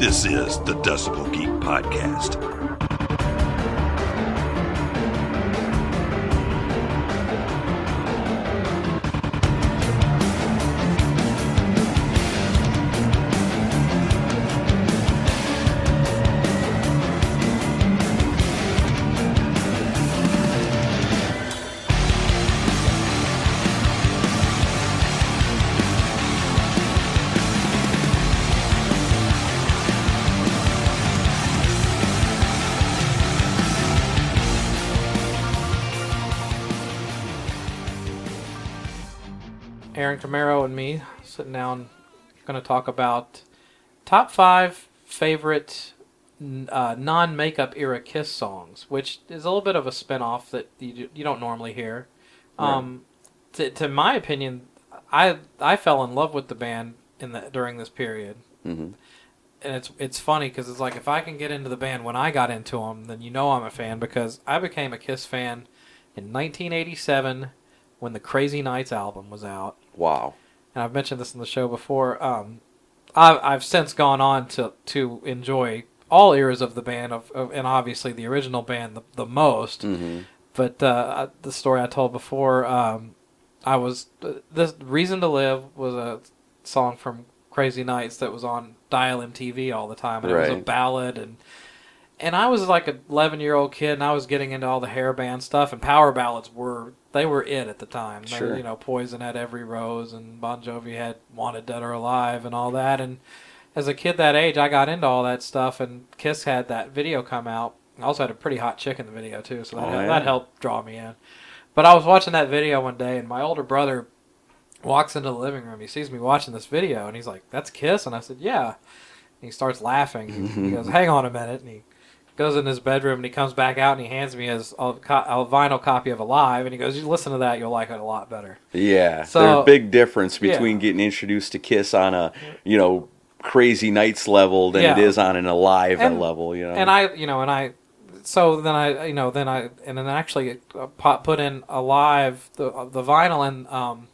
This is the Decibel Geek Podcast. Aaron Camaro and me sitting down, going to talk about top five favorite uh, non-makeup era Kiss songs, which is a little bit of a spin-off that you you don't normally hear. Um, to, to my opinion, I I fell in love with the band in the during this period. Mhm. And it's it's funny because it's like if I can get into the band when I got into them, then you know I'm a fan because I became a Kiss fan in 1987 when the Crazy Nights album was out Wow. and I've mentioned this in the show before. Um, I've, I've since gone on to to enjoy all eras of the band, of, of and obviously the original band the, the most. hmm But uh, the story I told before, um, I was the reason to live was a song from Crazy Nights that was on Dial MTV all the time, and it was a ballad and. And I was like an 11 year old kid, and I was getting into all the hair band stuff, and power ballads were they were it at the time. They- Sure. you know, Poison had Every Rose, and Bon Jovi had Wanted Dead or Alive, and all that. And as a kid that age, I got into all that stuff, and Kiss had that video come out. I also had a pretty hot chick in the video too, so that, Oh, hel- yeah. that helped draw me in. But I was watching that video one day, and my older brother walks into the living room. He sees me watching this video, and he's like, "That's Kiss," and I said, "Yeah." And he starts laughing. he goes, "Hang on a minute," and he goes in his bedroom and he comes back out and he hands me his a, a vinyl copy of Alive, and he goes, "You listen to that, you'll like it a lot better." Yeah. So- There's a big difference Yeah. between getting introduced to Kiss on a, you know, crazy nights level than it Yeah. is on an alive And- level, you know. and I, you know, and I, so then I, you know, then I, and then actually uh, put in Alive the uh, the vinyl, and um,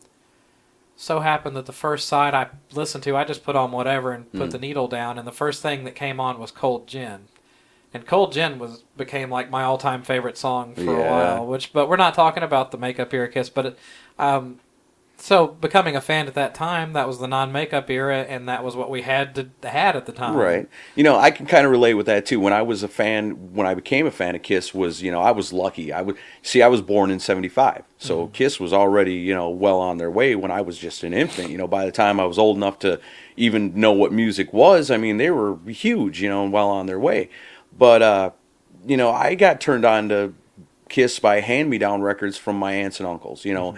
so happened that the first side I listened to, I just put on whatever and put Mm. the needle down, and the first thing that came on was Cold Gin, and Cold Gin was became like my all time favorite song for a while. Which, but we're not talking about the makeup era Kiss, but it, um. So becoming a fan at that time, that was the non-makeup era, and that was what we had to had at the time. Right. You know, I can kind of relate with that too. When I was a fan, when I became a fan of Kiss, was you know I was lucky. I would see I was born in '75, so Mm-hmm. Kiss was already you know well on their way when I was just an infant. You know, by the time I was old enough to even know what music was, I mean they were huge. You know, and well on their way. But uh, you know, I got turned on to Kiss by hand-me-down records from my aunts and uncles. You know,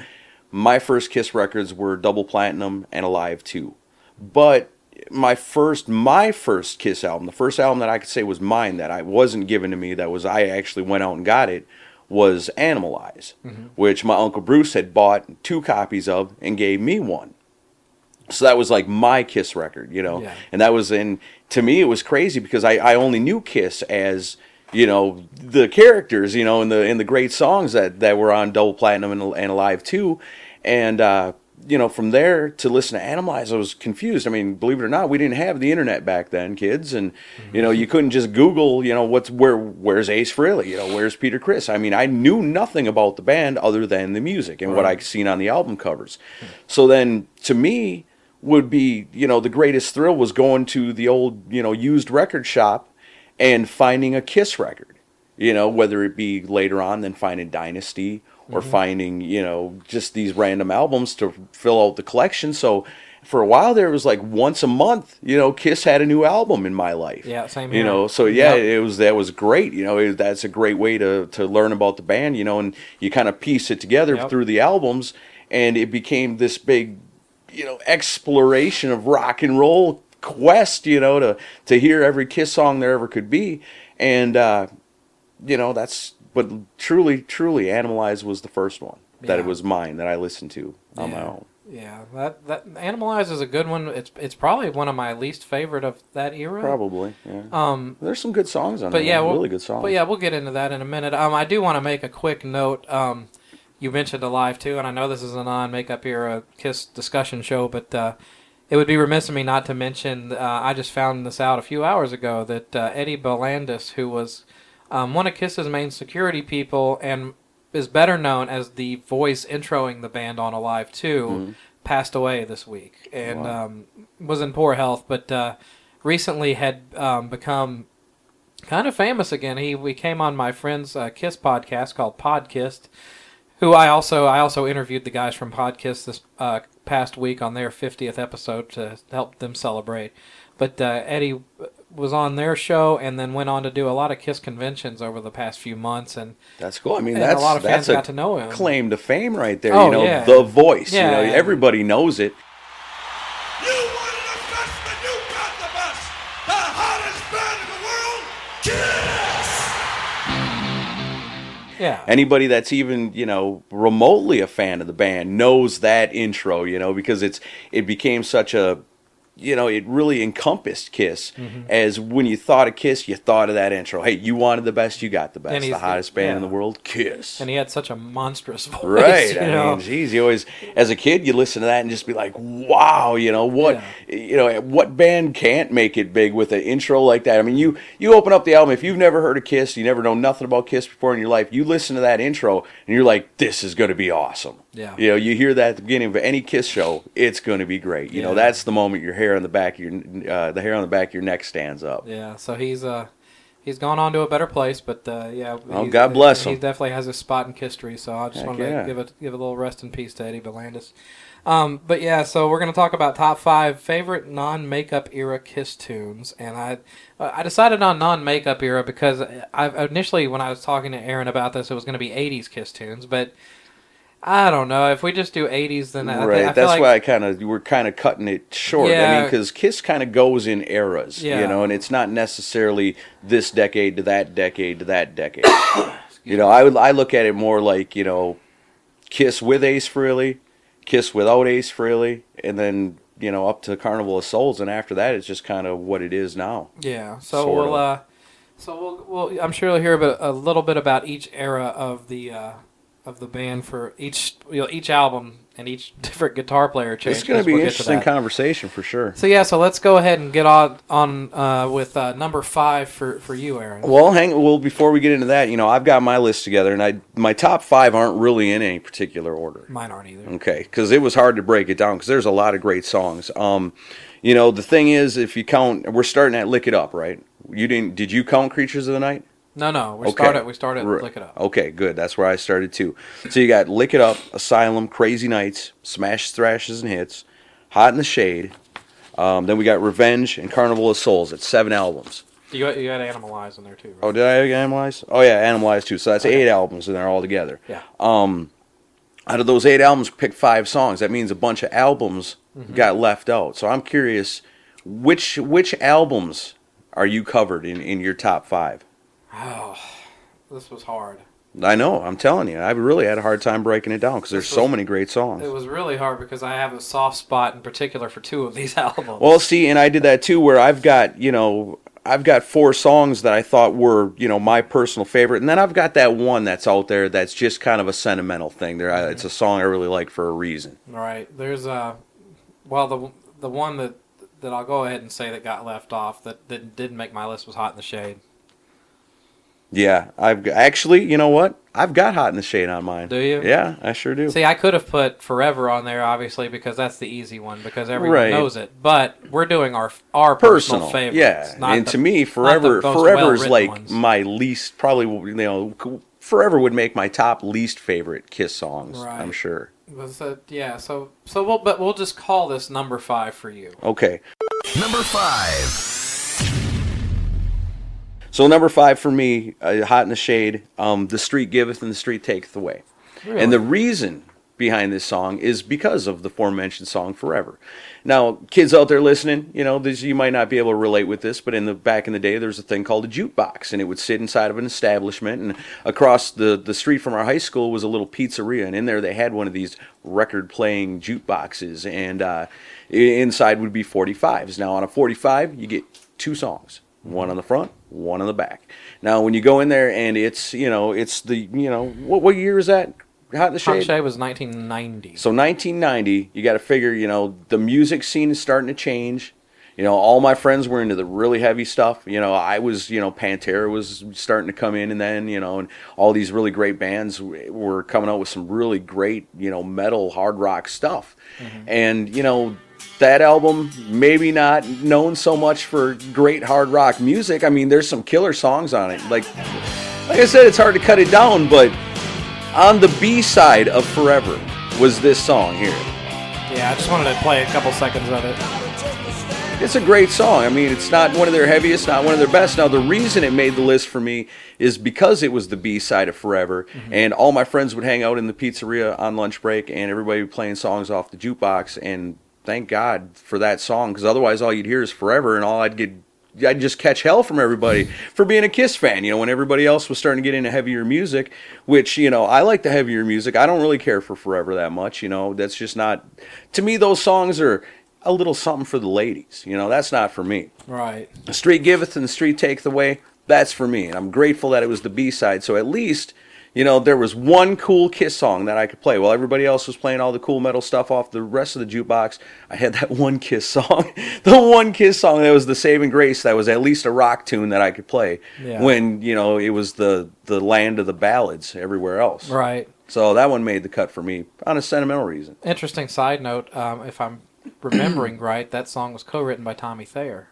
my first Kiss records were Double Platinum and Alive too. But my first my first Kiss album, the first album that I could say was mine that I wasn't given to me, that was I actually went out and got it, was Animalize, which my uncle Bruce had bought two copies of and gave me one. So that was like my Kiss record, you know. Yeah. And that was in to me it was crazy because I, I only knew Kiss as you know the characters, you know, in the in the great songs that, that were on Double Platinum and, and Alive too, and uh, you know from there to listen to Animalize, I was confused. I mean, believe it or not, we didn't have the internet back then, kids, and you know you couldn't just Google, you know, what's where where's Ace Frehley, you know, where's Peter Criss. I mean, I knew nothing about the band other than the music and what I'd seen on the album covers. So then to me would be, you know, the greatest thrill was going to the old, you know, used record shop and finding a Kiss record. You know, whether it be later on than finding Dynasty or mm-hmm. finding, you know, just these random albums to fill out the collection. So for a while there it was like once a month, you know, Kiss had a new album in my life. Yeah, same here. You know, so yeah, Yep. it was that was great. You know, it, that's a great way to to learn about the band. You know, and you kind of piece it together Yep. through the albums, and it became this big, you know, exploration of rock and roll quest. You know, to to hear every Kiss song there ever could be, and uh, you know that's. But truly, truly, Animalize was the first one that it was mine that I listened to on my own. Yeah, that that Animalize is a good one. It's it's probably one of my least favorite of that era. Probably, yeah. Um, There's some good songs on but there. yeah, we'll, really good songs. But yeah, we'll get into that in a minute. Um, I do want to make a quick note. Um, you mentioned Alive too, and I know this is a non-makeup era Kiss discussion show, but uh, it would be remiss of me not to mention. Uh, I just found this out a few hours ago that uh, Eddie Balandas, who was um, one of Kiss's main security people and is better known as the voice introing the band on Alive 2, passed away this week and Wow. um, was in poor health, but uh, recently had um, become kind of famous again. He we came on my friend's uh, Kiss podcast called Podkissed, who I also I also interviewed the guys from Podkiss this uh, past week on their 50th episode to help them celebrate. But uh, Eddie was on their show and then went on to do a lot of Kiss conventions over the past few months and That's cool. I mean, And a lot of fans that's a got to know him. claim to fame right there. Oh, you know, yeah. the voice. Yeah, you know, everybody knows it. Yeah. Anybody that's even you know remotely a fan of the band knows that intro. You know, because it's it became such a you know, it really encompassed Kiss Mm-hmm. as when you thought of Kiss, you thought of that intro. Hey, you wanted the best, you got the best. The hottest band in the world, Kiss. and he had such a monstrous voice. Right. You I know? mean, geez, you always, as a kid, you listen to that and just be like, wow, you know, what, you know, what band can't make it big with an intro like that? I mean, you, you open up the album, if you've never heard of Kiss, you never know nothing about Kiss before in your life, you listen to that intro and you're like, this is going to be awesome. Yeah. You know, you hear that at the beginning of any Kiss show, it's going to be great. You know, that's the moment your hair on the back of your, uh, the hair on the back of your neck stands up. Yeah, so he's uh he's gone on to a better place, but uh, yeah. Oh, God bless He him. He definitely has a spot in history, so I just wanted yeah. to give it give a little rest in peace to Eddie Balandas. Um, but yeah, so we're gonna talk about top five favorite non-makeup era Kiss tunes, and I I decided on non-makeup era because I initially when I was talking to Aaron about this, it was gonna be '80s Kiss tunes, but I don't know if we just do '80s, then I, right. I That's like, why I kind of we're kind of cutting it short. I mean, because Kiss kind of goes in eras, Yeah. you know, and it's not necessarily this decade to that decade to that decade. you know, I would I look at it more like you know, Kiss with Ace Frehley, Kiss without Ace Frehley, and then you know up to Carnival of Souls, and after that, it's just kind of what it is now. Yeah. So we'll of. uh, so we'll, we'll I'm sure you'll hear a, bit, a little bit about each era of the uh, of the band for each you know, each album and each different guitar player change. It's going to be we'll an interesting conversation for sure. So yeah, so let's go ahead and get on on uh, with uh, number five for for you, Aaron. Well, hang. Well, before we get into that, you know, I've got my list together, and I my top five aren't really in any particular order. Mine aren't either. Okay, because it was hard to break it down because there's a lot of great songs. Um, you know, the thing is, if you count, we're starting at "Lick It Up," right? You didn't? Did you count "Creatures of the Night"? No, no, we Okay. started we started Right. lick it up. Okay, good. That's where I started too. So you got "Lick It Up," "Asylum," "Crazy Nights," "Smash, Thrashes, and Hits," "Hot in the Shade." Um, then we got "Revenge" and "Carnival of Souls." It's seven albums. You got, you got Animalize in there too. Right? Oh, did I animalize? Oh yeah, animalize too. So that's Okay. eight albums in there all together. Yeah. Um, out of those eight albums, pick five songs. That means a bunch of albums Mm-hmm. got left out. So I'm curious, which which albums are you covered in in your top five? Oh, this was hard. I know. I'm telling you, I really had a hard time breaking it down because there's This so many great songs. It was really hard because I have a soft spot in particular for two of these albums. Well, see, and I did that too, where I've got you know. I've got four songs that I thought were, you know, my personal favorite, and then I've got that one that's out there that's just kind of a sentimental thing. There, Mm-hmm. it's a song I really like for a reason. Right. There's a well the the one that that I'll go ahead and say that got left off that, that didn't make my list was Hot in the Shade. Yeah, I've actually, you know what? I've got Hot in the Shade on mine. Do you? Yeah, I sure do. See, I could have put Forever on there obviously because that's the easy one because everyone Right. knows it. But we're doing our our personal, Personal, favorites. yeah. not And the- to me, Forever, Forever is like ones. my least, probably, you know, Forever would make my top least favorite Kiss songs. Right. I'm sure. Was that- yeah, so so we'll but we'll just call this number five for you. Okay, Number five. So number five for me, uh, Hot in the Shade. Um, the street giveth and the street taketh away. And the reason behind this song is because of the aforementioned song Forever. Now, kids out there listening, you know, this, you might not be able to relate with this, but in the back in the day, there was a thing called a jukebox, and it would sit inside of an establishment. And across the, the street from our high school was a little pizzeria, and in there they had one of these record playing jukeboxes, and uh, inside would be 45s. Now, on a 45, you get two songs one on the front, one in the back. Now, when you go in there and it's, you know, it's the, you know, what, what year is that? Hot in the Hot Shade? Shade was 1990. So 1990, you got to figure, you know, the music scene is starting to change. You know, all my friends were into the really heavy stuff. You know, I was, you know, Pantera was starting to come in, and then, you know, and all these really great bands were coming out with some really great, you know, metal, hard rock stuff. Mm-hmm. And, you know, that album, maybe not known so much for great hard rock music. I mean, there's some killer songs on it. Like, like I said, it's hard to cut it down, but on the B side of Forever was this song here. Yeah, I just wanted to play a couple seconds of it. It's a great song. I mean, it's not one of their heaviest, not one of their best. Now, the reason it made the list for me is because it was the B side of Forever, mm-hmm. and all my friends would hang out in the pizzeria on lunch break, and everybody would be playing songs off the jukebox. And thank God for that song, because otherwise, all you'd hear is Forever, and all I'd get. I'd just catch hell from everybody for being a Kiss fan, you know, when everybody else was starting to get into heavier music, which, you know, I like the heavier music. I don't really care for Forever that much, you know, that's just not, to me, those songs are a little something for the ladies, you know, that's not for me. Right. The street giveth and the street taketh away. That's for me, and I'm grateful that it was the B side. So at least, you know, there was one cool Kiss song that I could play while everybody else was playing all the cool metal stuff off the rest of the jukebox. I had that one Kiss song, the one Kiss song that was the saving grace. That was at least a rock tune that I could play Yeah. when you know it was the the land of the ballads everywhere else. Right. So that one made the cut for me on a sentimental reason. Interesting side note. Um, if I'm remembering right, that song was co-written by Tommy Thayer.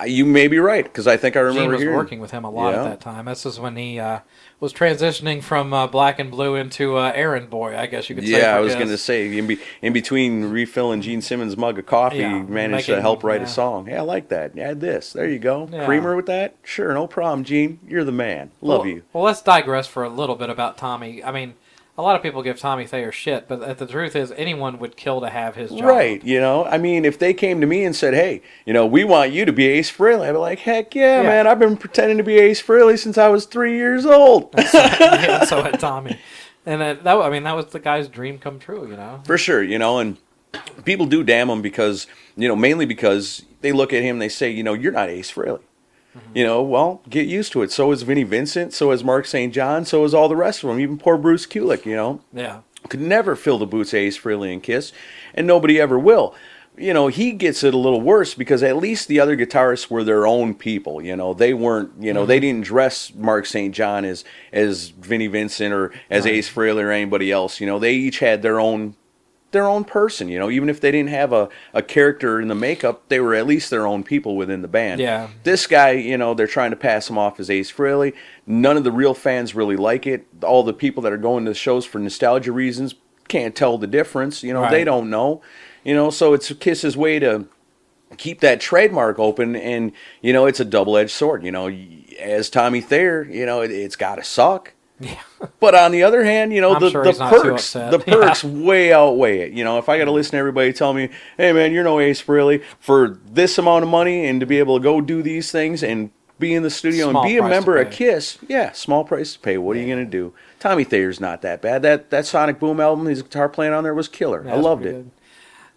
Uh, You may be right because I think I Gene remember was hearing. working with him a lot Yeah. at that time. This is when he uh, was transitioning from uh, Black and Blue into uh, Errand Boy, I guess you could say. Yeah, I was going to say in, be, in between refilling Gene Simmons' mug of coffee, Yeah, managed to help write yeah. a song. Yeah, I like that. Add this. There you go. Yeah. Creamer with that? Sure, no problem, Gene. You're the man. Love well, you. Well, let's digress for a little bit about Tommy. I mean, a lot of people give Tommy Thayer shit, but the truth is, anyone would kill to have his job. Right, you know. I mean, if they came to me and said, "Hey, you know, we want you to be Ace Frehley," I'd be like, "Heck yeah, Yeah. man! I've been pretending to be Ace Frehley since I was three years old." yeah, so had Tommy, and uh, that I mean that was the guy's dream come true. You know. For sure, you know, and people do damn him because, you know, mainly because they look at him, and they say, you know, you're not Ace Frehley. You know, well, get used to it. So is Vinnie Vincent, so is Mark St. John, so is all the rest of them, even poor Bruce Kulick, you know. Yeah. Could never fill the boots of Ace Frehley and Kiss, and nobody ever will. You know, he gets it a little worse because at least the other guitarists were their own people. You know, they weren't. You know, they mm-hmm. didn't dress Mark St. John as as Vinnie Vincent or as Ace Frehley or anybody else. You know, they each had their own their own person. You know, even if they didn't have a, a character in the makeup, they were at least their own people within the band. Yeah. This guy, you know, they're trying to pass him off as Ace Frehley. None of the real fans really like it. All the people that are going to the shows for nostalgia reasons can't tell the difference. You know, they don't know. You know, so it's Kiss's way to keep that trademark open, and you know, it's a double edged sword. You know, as Tommy Thayer, you know, it, it's got to suck. Yeah. But on the other hand, you know, I'm the, sure the he's not too perks, the perks way outweigh it. You know, if I got to listen to everybody tell me, "Hey, man, you're no Ace Frehley for this amount of money," and to be able to go do these things and be in the studio Small and be a member of. Kiss, yeah, small price to pay. What are you going to do? Tommy Thayer's not that bad. That that Sonic Boom album, his guitar playing on there was killer. Yeah, I loved it. good.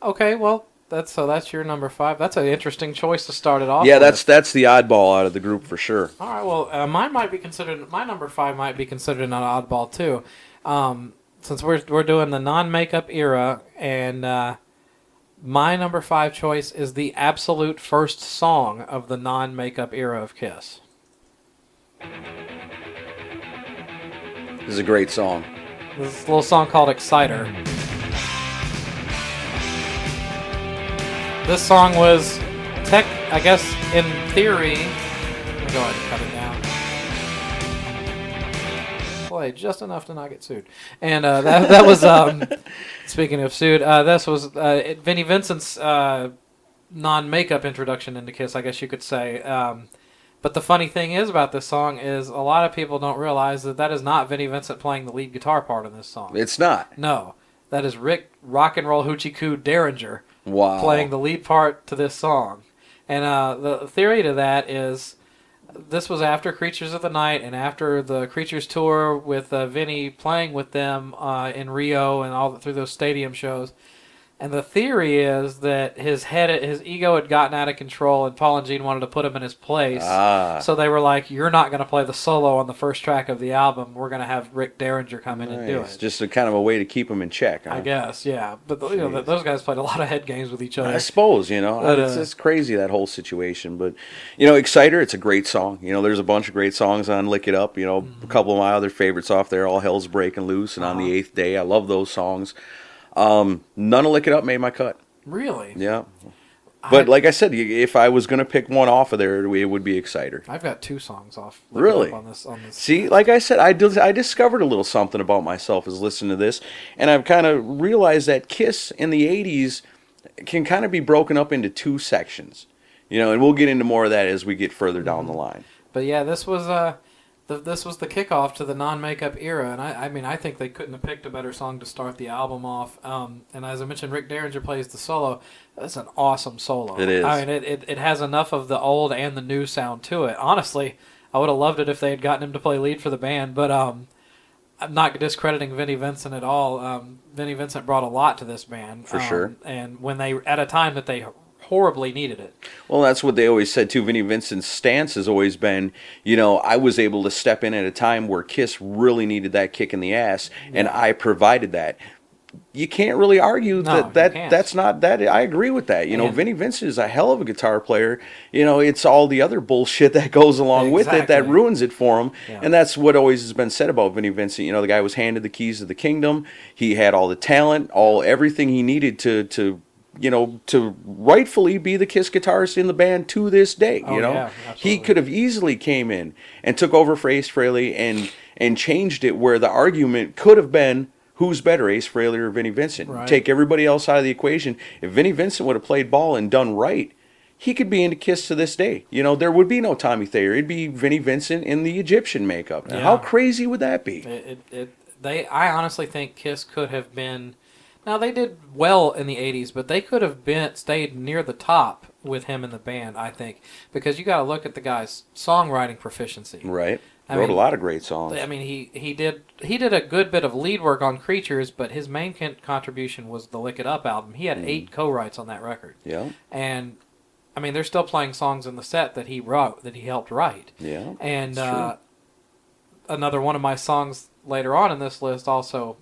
Okay, well, that's so that's your number five. That's an interesting choice to start it off. Yeah, with. that's that's the oddball out of the group for sure. All right. Well, uh, mine might be considered. My number five might be considered an oddball too, um, since we're we're doing the non-makeup era, and uh, my number five choice is the absolute first song of the non-makeup era of Kiss. This is a great song. This little song called "Exciter." This song was tech, I guess, in theory. Let me go ahead and cut it down. Play just enough to not get sued, and uh, that that was. Um, speaking of sued, uh, this was uh, Vinnie Vincent's uh, non-makeup introduction into Kiss, I guess you could say. Um, but the funny thing is about this song is a lot of people don't realize that that is not Vinnie Vincent playing the lead guitar part in this song. It's not. No, that is Rick Rock and Roll Hoochie Coo Derringer Wow. playing the lead part to this song. And uh, the theory to that is this was after Creatures of the Night and after the Creatures tour with uh, Vinny playing with them uh, in Rio and all through those stadium shows. And the theory is that his head, his ego had gotten out of control, and Paul and Gene wanted to put him in his place. Ah. So they were like, "You're not going to play the solo on the first track of the album. We're going to have Rick Derringer come in and do Nice. it." Just a kind of a way to keep him in check. Huh? I guess, yeah. But you know, those guys played a lot of head games with each other. I suppose you know But, it's, uh, it's crazy that whole situation, but you know, Exciter, it's a great song. You know, there's a bunch of great songs on Lick It Up. You know, Mm-hmm. a couple of my other favorites off there, All Hell's Breaking Loose, and On Uh-huh. the Eighth Day. I love those songs. Um, none of Lick It Up made my cut. Really? Yeah, but I- like I said, if I was gonna pick one off of there, it would be Exciter. I've got two songs off. Really? On this, on this. See, like I said, I, dis- I discovered a little something about myself as listening to this, and I've kind of realized that Kiss in the '80s can kind of be broken up into two sections, you know, and we'll get into more of that as we get further down the line. But yeah, this was uh, the, this was the kickoff to the non-makeup era, and I, I mean, I think they couldn't have picked a better song to start the album off. Um, and as I mentioned, Rick Derringer plays the solo. That's an awesome solo. It is. I mean, it, it, it has enough of the old and the new sound to it. Honestly, I would have loved it if they had gotten him to play lead for the band, but um. I'm not discrediting Vinnie Vincent at all. Um, Vinnie Vincent brought a lot to this band, For um, sure. And when they at a time that they horribly needed it, Well, that's what they always said too. Vinnie Vincent's stance has always been, you know, I was able to step in at a time where Kiss really needed that kick in the ass, and I provided that. You can't really argue No, that, that that's not that. I agree with that. You know, Vinnie Vincent is a hell of a guitar player. You know, it's all the other bullshit that goes along with it that ruins it for him. Yeah. And that's what always has been said about Vinnie Vincent. You know, the guy was handed the keys of the kingdom. He had all the talent, all everything he needed to to you know to rightfully be the Kiss guitarist in the band to this day. Oh, you know, yeah, he could have easily came in and took over for Ace Frehley and and changed it where the argument could have been. Who's better, Ace Frehley or Vinnie Vincent? Right. Take everybody else out of the equation. If Vinnie Vincent would have played ball and done right, he could be into Kiss to this day. You know, there would be no Tommy Thayer. It'd be Vinnie Vincent in the Egyptian makeup. Now, Yeah. How crazy would that be? It, it, it, they, I honestly think Kiss could have been. Now they did well in the '80s, but they could have been stayed near the top with him in the band. I think because you got to look at the guy's songwriting proficiency. Right. I Wrote mean- a lot of great songs. I mean, he, he did he did a good bit of lead work on Creatures, but his main con- contribution was the Lick It Up album. He had Mm. eight co-writes on that record, yeah. and I mean, they're still playing songs in the set that he wrote that he helped write. Yeah. And uh, another one of my songs later on in this list also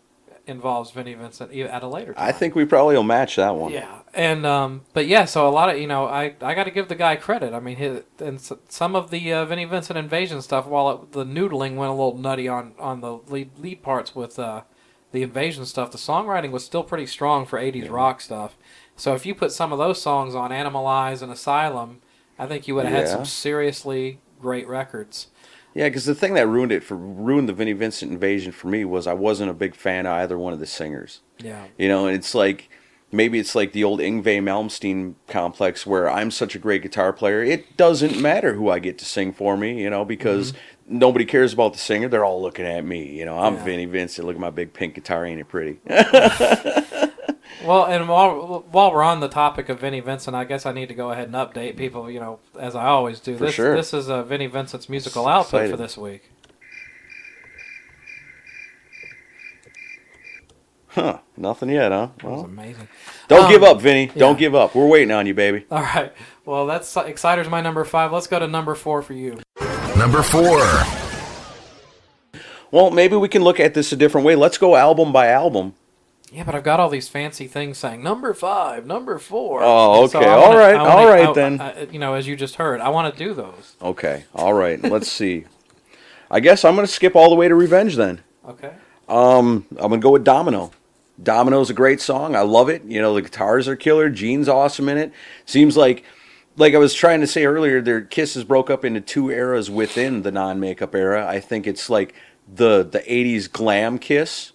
involves Vinnie Vincent at a later time. I think we probably will match that one. Yeah, and um, but yeah, so a lot of you know, I I got to give the guy credit. I mean, his and some of the uh, Vinnie Vincent invasion stuff, while it, the noodling went a little nutty on on the lead lead parts with uh, the invasion stuff, the songwriting was still pretty strong for '80s rock stuff. So if you put some of those songs on Animalize and Asylum, I think you would have had some seriously great records. Yeah, because the thing that ruined it for ruined the Vinnie Vincent invasion for me was I wasn't a big fan of either one of the singers. Yeah. You know, and it's like maybe it's like the old Yngwie Malmsteen complex where I'm such a great guitar player. It doesn't matter who I get to sing for me, you know, because mm-hmm. nobody cares about the singer. They're all looking at me. You know, I'm Yeah. Vinnie Vincent. Look at my big pink guitar. Ain't it pretty? Well, and while while we're on the topic of Vinnie Vincent, I guess I need to go ahead and update people. You know, as I always do. For this sure. this is uh, Vinnie Vincent's musical output Excited. for this week. huh? Nothing yet, huh? That was Well, amazing. don't Um, give up, Vinny. Don't yeah. give up. We're waiting on you, baby. All right. Well, that's Exciter's my number five. Let's go to number four for you. Number four. Well, maybe we can look at this a different way. Let's go album by album. Yeah, but I've got all these fancy things saying number five, number four. Oh, okay. I All right. I All right, I- then. I- you know, as you just heard, I want to do those. Okay. All right. Let's see. I guess I'm going to skip all the way to Revenge then. Okay. Um, I'm gonna go with Domino. Domino's a great song. I love it. You know, the guitars are killer. Gene's awesome in it. Seems like, like I was trying to say earlier, their Kisses broke up into two eras within the non-makeup era. I think it's like the the '80s glam Kiss,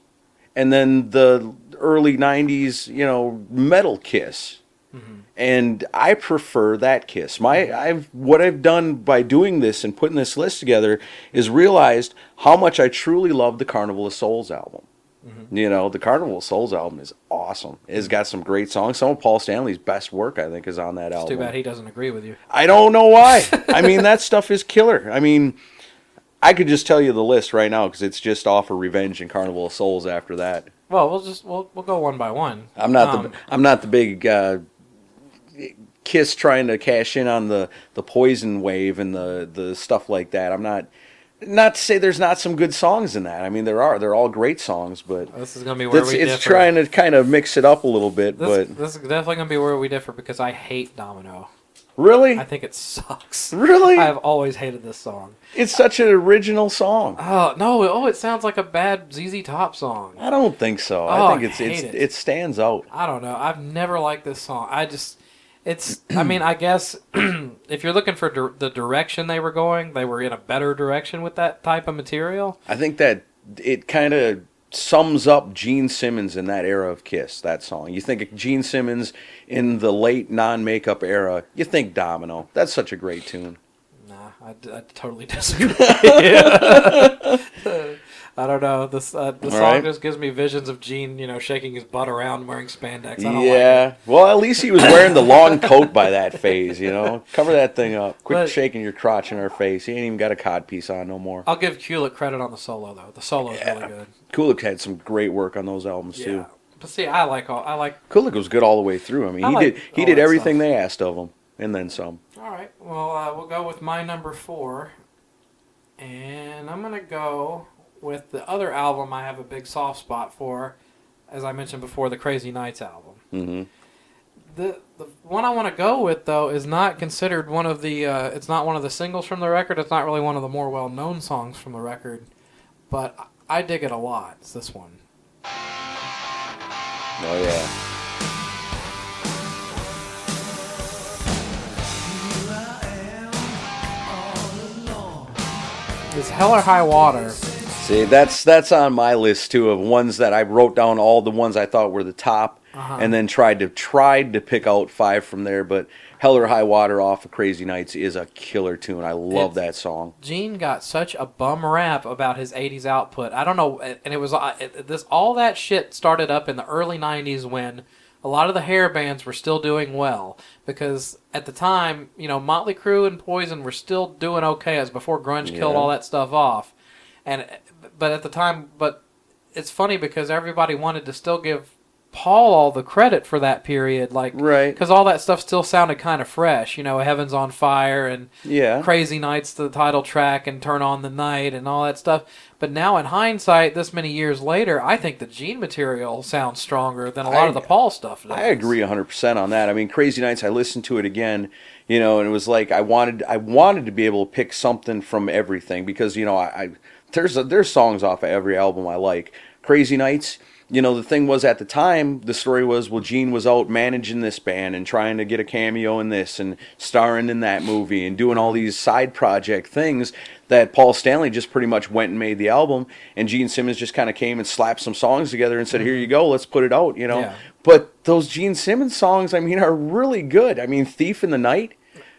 and then the early '90s, you know, metal Kiss. Mm-hmm. And I prefer that Kiss. My I've what I've done by doing this and putting this list together is realized how much I truly love the Carnival of Souls album. Mm-hmm. You know, the Carnival of Souls album is awesome. It's got some great songs. Some of Paul Stanley's best work, I think, is on that It's album. too bad he doesn't agree with you. I don't know why. I mean, that stuff is killer. I mean, I could just tell you the list right now because it's just off of Revenge and Carnival of Souls. After that, Well, we'll just we'll we'll go one by one. I'm not Um, the I'm not the big uh, Kiss trying to cash in on the the Poison wave and the the stuff like that. I'm not. Not to say there's not some good songs in that. I mean, there are. They're all great songs, but This is gonna be where it's, we it's differ. trying to kind of mix it up a little bit. This, but this is definitely gonna be where we differ because I hate Domino. Really, I think it sucks. really, I've always hated this song. it's such an original song. Oh no! Oh, it sounds like a bad ZZ Top song. I don't think so. Oh, I think I it's hate it's it. it stands out. I don't know. I've never liked this song. I just, it's. I mean, I guess if you're looking for the direction they were going, they were in a better direction with that type of material. I think that it kind of sums up Gene Simmons in that era of Kiss. That song. You think of Gene Simmons in the late non-makeup era. You think Domino. That's such a great tune. Nah, I, I totally disagree. I don't know. This uh, the song right. just gives me visions of Gene, you know, shaking his butt around wearing spandex. I don't like Yeah. it. well, at least he was wearing the long coat by that phase. You know, cover that thing up. Quit But- shaking your crotch in our face. He ain't even got a cod piece on no more. I'll give Kulick credit on the solo though. The solo is Yeah. really good. Kulick had some great work on those albums too. But see, I like all. I like. Kulick was good all the way through. I mean, I he like did he did everything stuff. they asked of him, and then some. All right. Well, uh, we'll go with my number four, and I'm gonna go with the other album I have a big soft spot for, as I mentioned before, the Crazy Nights album. hmm The the one I want to go with though is not considered one of the. Uh, it's not one of the singles from the record. It's not really one of the more well known songs from the record, but I I dig it a lot. It's this one. Oh yeah. It's Hell or High Water. See, that's that's on my list too of ones that I wrote down all the ones I thought were the top, Uh-huh. and then tried to tried to pick out five from there. But Hell or High Water off of Crazy Nights is a killer tune. I love It's- that song. Gene got such a bum rap about his '80s output. I don't know, and it was uh, it- this all that shit started up in the early '90s when a lot of the hair bands were still doing well because at the time, you know, Motley Crue and Poison were still doing okay as before grunge killed all that stuff off, and but at the time, but it's funny because everybody wanted to still give Paul all the credit for that period, like Right. because all that stuff still sounded kind of fresh. You know, Heaven's on Fire and Yeah. Crazy Nights, the title track, and Turn on the Night, and all that stuff. But now, in hindsight, this many years later, I think the Gene material sounds stronger than a lot I- of the Paul stuff. Does. I agree 100% on that. I mean, Crazy Nights, I listened to it again, you know, and it was like I wanted I wanted to be able to pick something from everything because, you know, I, I there's a, there's songs off of every album I like. Crazy Nights, you know, the thing was at the time, the story was well Gene was out managing this band and trying to get a cameo in this and starring in that movie and doing all these side project things that Paul Stanley just pretty much went and made the album and Gene Simmons just kind of came and slapped some songs together and said, "Here you go, let's put it out," you know. Yeah. But those Gene Simmons songs, I mean, are really good. I mean, "Thief in the Night,"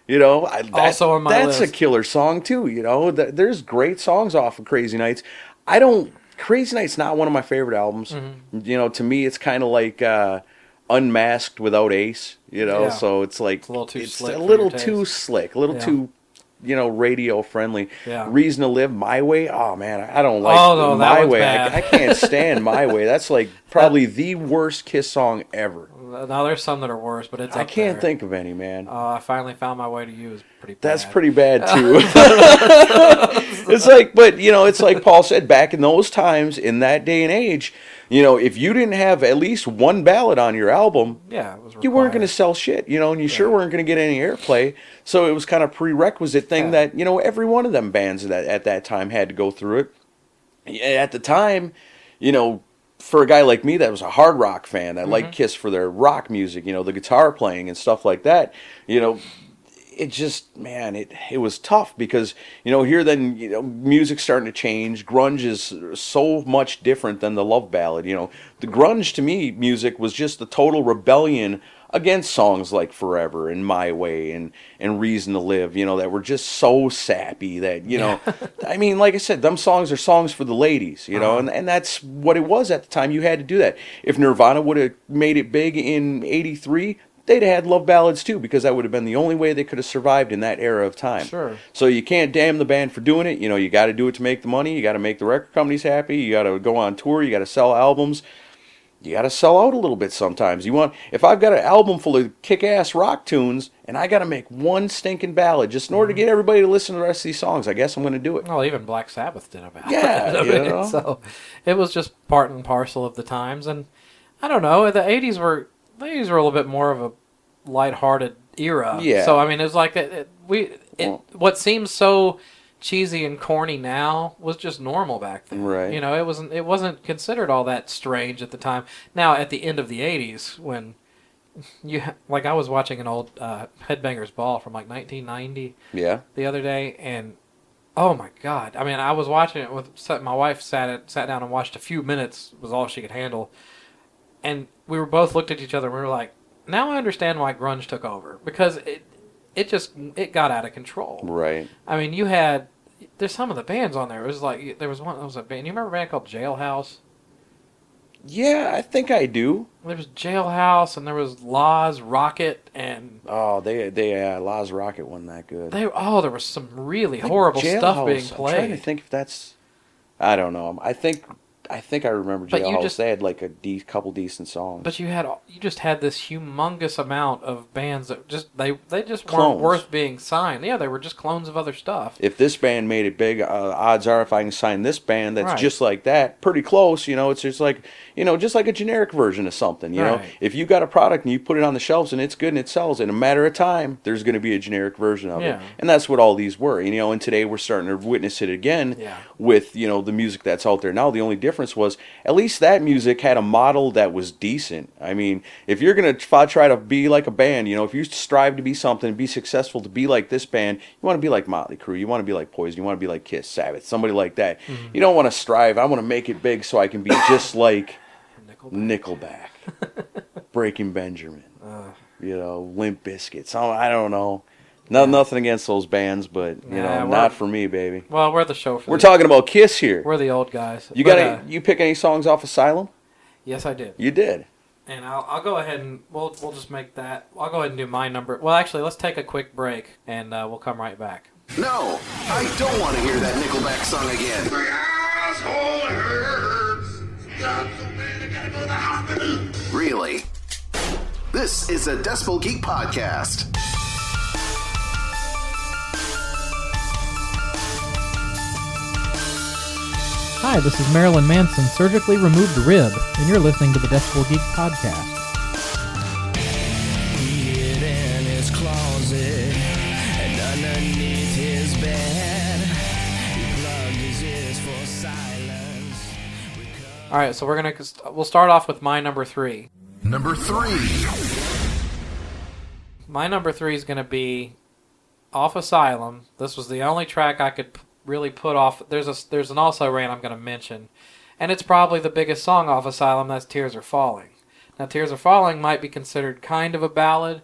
you know, I, that- Also on my that's list. a killer song too. You know, Th- there's great songs off of Crazy Nights. I don't. Crazy Nights not one of my favorite albums. Mm-hmm. You know, to me, it's kind of like uh, Unmasked without Ace. You know, Yeah. so it's like It's a little too slick a little too slick, a little Yeah. too. You know, radio friendly. Yeah. Reason to live my way. Oh man, I don't like Oh, no, my way. I, I can't stand my way. That's like probably the worst Kiss song ever. Now there's some that are worse, but it's. I can't there. think of any, man. Uh, I finally found my way to you is pretty. Bad. That's pretty bad too. it's like, but you know, it's like Paul said back in those times, in that day and age, you know, if you didn't have at least one ballad on your album, Yeah, you weren't going to sell shit, you know, and you sure weren't going to get any airplay. So it was kind of prerequisite thing Yeah. that you know every one of them bands that at that time had to go through it. At the time, you know, for a guy like me that was a hard rock fan that Mm-hmm. liked Kiss for their rock music, you know, the guitar playing and stuff like that, you know, it just man it it was tough because you know here then you know music's starting to change grunge is so much different than the love ballad you know the grunge to me music was just the total rebellion against songs like forever and my way and and reason to live you know that were just so sappy that you know i mean like i said them songs are songs for the ladies you know uh-huh. and, and that's what it was at the time you had to do that if nirvana would have made it big in 83 they'd have had love ballads too because that would have been the only way they could have survived in that era of time. Sure. So you can't damn the band for doing it. You know, you got to do it to make the money. You got to make the record companies happy. You got to go on tour. You got to sell albums. You got to sell out a little bit sometimes. You want if I've got an album full of kick-ass rock tunes and I got to make one stinking ballad just in order to mm-hmm. get everybody to listen to the rest of these songs, I guess I'm going to do it. Well, even Black Sabbath did a ballad. Yeah, you it. know. So it was just part and parcel of the times, and I don't know. The '80s were the '80s were a little bit more of a lighthearted era. Yeah. So I mean, it was like it, it- we. It, Well- what seems so cheesy and corny now was just normal back then. Right. You know, it wasn't. It wasn't considered all that strange at the time. Now, at the end of the '80s, when you ha- like, I was watching an old uh, Headbangers Ball from like 1990 Yeah. the other day, and oh my god! I mean, I was watching it with my wife sat it, sat down and watched a few minutes was all she could handle, and we were both looked at each other and we were like, now I understand why grunge took over because it it just it got out of control. Right. I mean, you had there's some of the bands on there. It was like there was one. There was a band. You remember a band called Jailhouse? Yeah, I think I do. There was Jailhouse, and there was Laws, Rocket, and Oh, they they uh, Laaz Rockit wasn't that good. they. Oh, there was some really horrible stuff being I'm trying to played. think if that's. I don't know. I think I think I remember But you Jailhouse. just- they had like a de- couple decent songs. But you had you just had this humongous amount of bands that just they they just Clones. weren't worth being signed. Yeah, they were just clones of other stuff. if this band made it big, uh, odds are if I can sign this band that's Right. just like that, pretty close. You know, it's just like you know, just like a generic version of something. You know, if you got a product and you put it on the shelves and it's good and it sells, in a matter of time, there's going to be a generic version of Yeah. it, and that's what all these were. You know, and today we're starting to witness it again Yeah. with you know the music that's out there now. The only difference was at least that music had a model that was decent. I mean, if you're gonna try try to be like a band, you know, if you strive to be something, be successful, to be like this band, you want to be like Motley Crue, you want to be like Poison, you want to be like Kiss, Sabbath, somebody like that. Mm-hmm. You don't want to strive. I want to make it big so I can be just like Nickelback. Nickelback, Breaking Benjamin, you know, Limp Bizkit. Some I don't know. No, nothing against those bands, but you Yeah, know, not for me, baby. Well, we're the show for We're the, talking about Kiss here. We're the old guys. You But, got uh, any? You pick any songs off Asylum? yes, I did. You did. And I'll, I'll go ahead and we'll we'll just make that. I'll go ahead and do my number. Well, actually, let's take a quick break and uh, we'll come right back. No, I don't want to hear that Nickelback song again. My asshole hurts. Got the. Really? This is a Decibel Geek podcast. Hi, this is Marilyn Manson, surgically removed rib, and you're listening to the Decibel Geek podcast. All right, so we're gonna we'll start off with my number three. Number three. My number three is gonna be off Asylum. This was the only track I could really put off. There's a there's an also ran I'm gonna mention, and it's probably the biggest song off Asylum. That's Tears Are Falling. Now, Tears Are Falling might be considered kind of a ballad,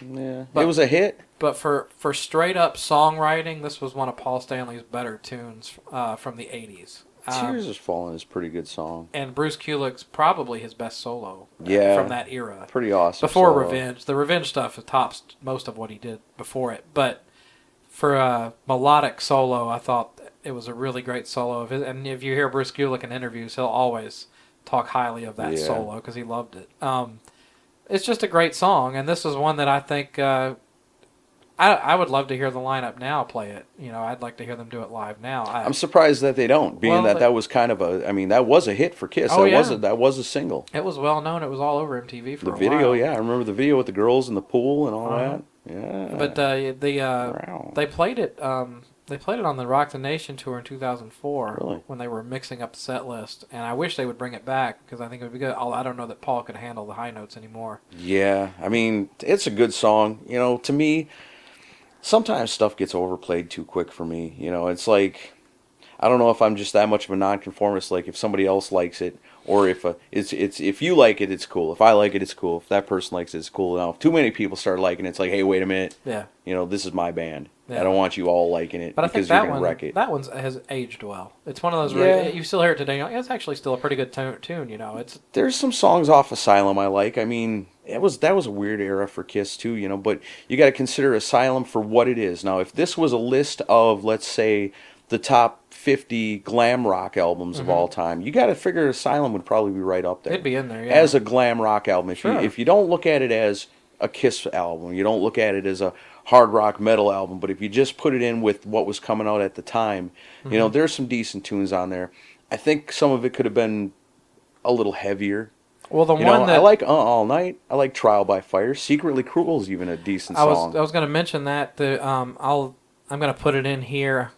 Yeah, But- it was a hit. but for for straight up songwriting, this was one of Paul Stanley's better tunes uh, from the '80s. Um, Tears is Falling is a pretty good song. and Bruce Kulick's probably his best solo uh, Yeah. from that era. Pretty awesome. Before solo. Revenge, the Revenge stuff tops most of what he did before it. But for a melodic solo, I thought it was a really great solo. Of his, and if you hear Bruce Kulick in interviews, he'll always talk highly of that Yeah. solo because he loved it. Um, it's just a great song, and this is one that I think uh, I I would love to hear the lineup now play it. You know, I'd like to hear them do it live now. I, I'm surprised that they don't, being Well, that they- that was kind of a. I mean, that was a hit for Kiss. Oh, that was yeah. a that was a single. it was well known. It was all over MTV for The video, while. yeah, I remember the video with the girls in the pool and all Uh-huh. that. Yeah, But uh, the uh, Wow. they played it. Um, they played it on the Rock the Nation tour in 2004 Really? when they were mixing up the set list, and I wish they would bring it back because I think it would be good. Although I don't know that Paul could handle the high notes anymore. yeah. I mean, it's a good song. You know, to me, sometimes stuff gets overplayed too quick for me. You know, it's like I don't know if I'm just that much of a nonconformist. Like if somebody else likes it, or if uh it's it's if you like it, it's cool. If I like it, it's cool. If that person likes it, it's cool. Now, if too many people start liking it, it's like, hey, wait a minute. Yeah, You know, this is my band. Yeah. I don't want you all liking it but I think because you're that gonna one wreck it. that one's has aged well. It's one of those Yeah. you still hear it today. you're like, It's actually still a pretty good tune. You know, it's There's some songs off Asylum I like. I mean, it was that was a weird era for Kiss too, you know. But you got to consider Asylum for what it is. Now, if this was a list of, let's say, the top 50 glam rock albums of all time, you got to figure Asylum would probably be right up there. Mm-hmm. It'd be in there, yeah. as a glam rock album. If Sure. you if you don't look at it as a Kiss album, you don't look at it as a hard rock metal album, but if you just put it in with what was coming out at the time, you Mm-hmm. know, there's some decent tunes on there. I think some of it could have been a little heavier. Well, the You one know, that I like uh, All Night. I like Trial by Fire. Secretly Cruel is even a decent I song. was I was going to mention that the um I'll I'm going to put it in here.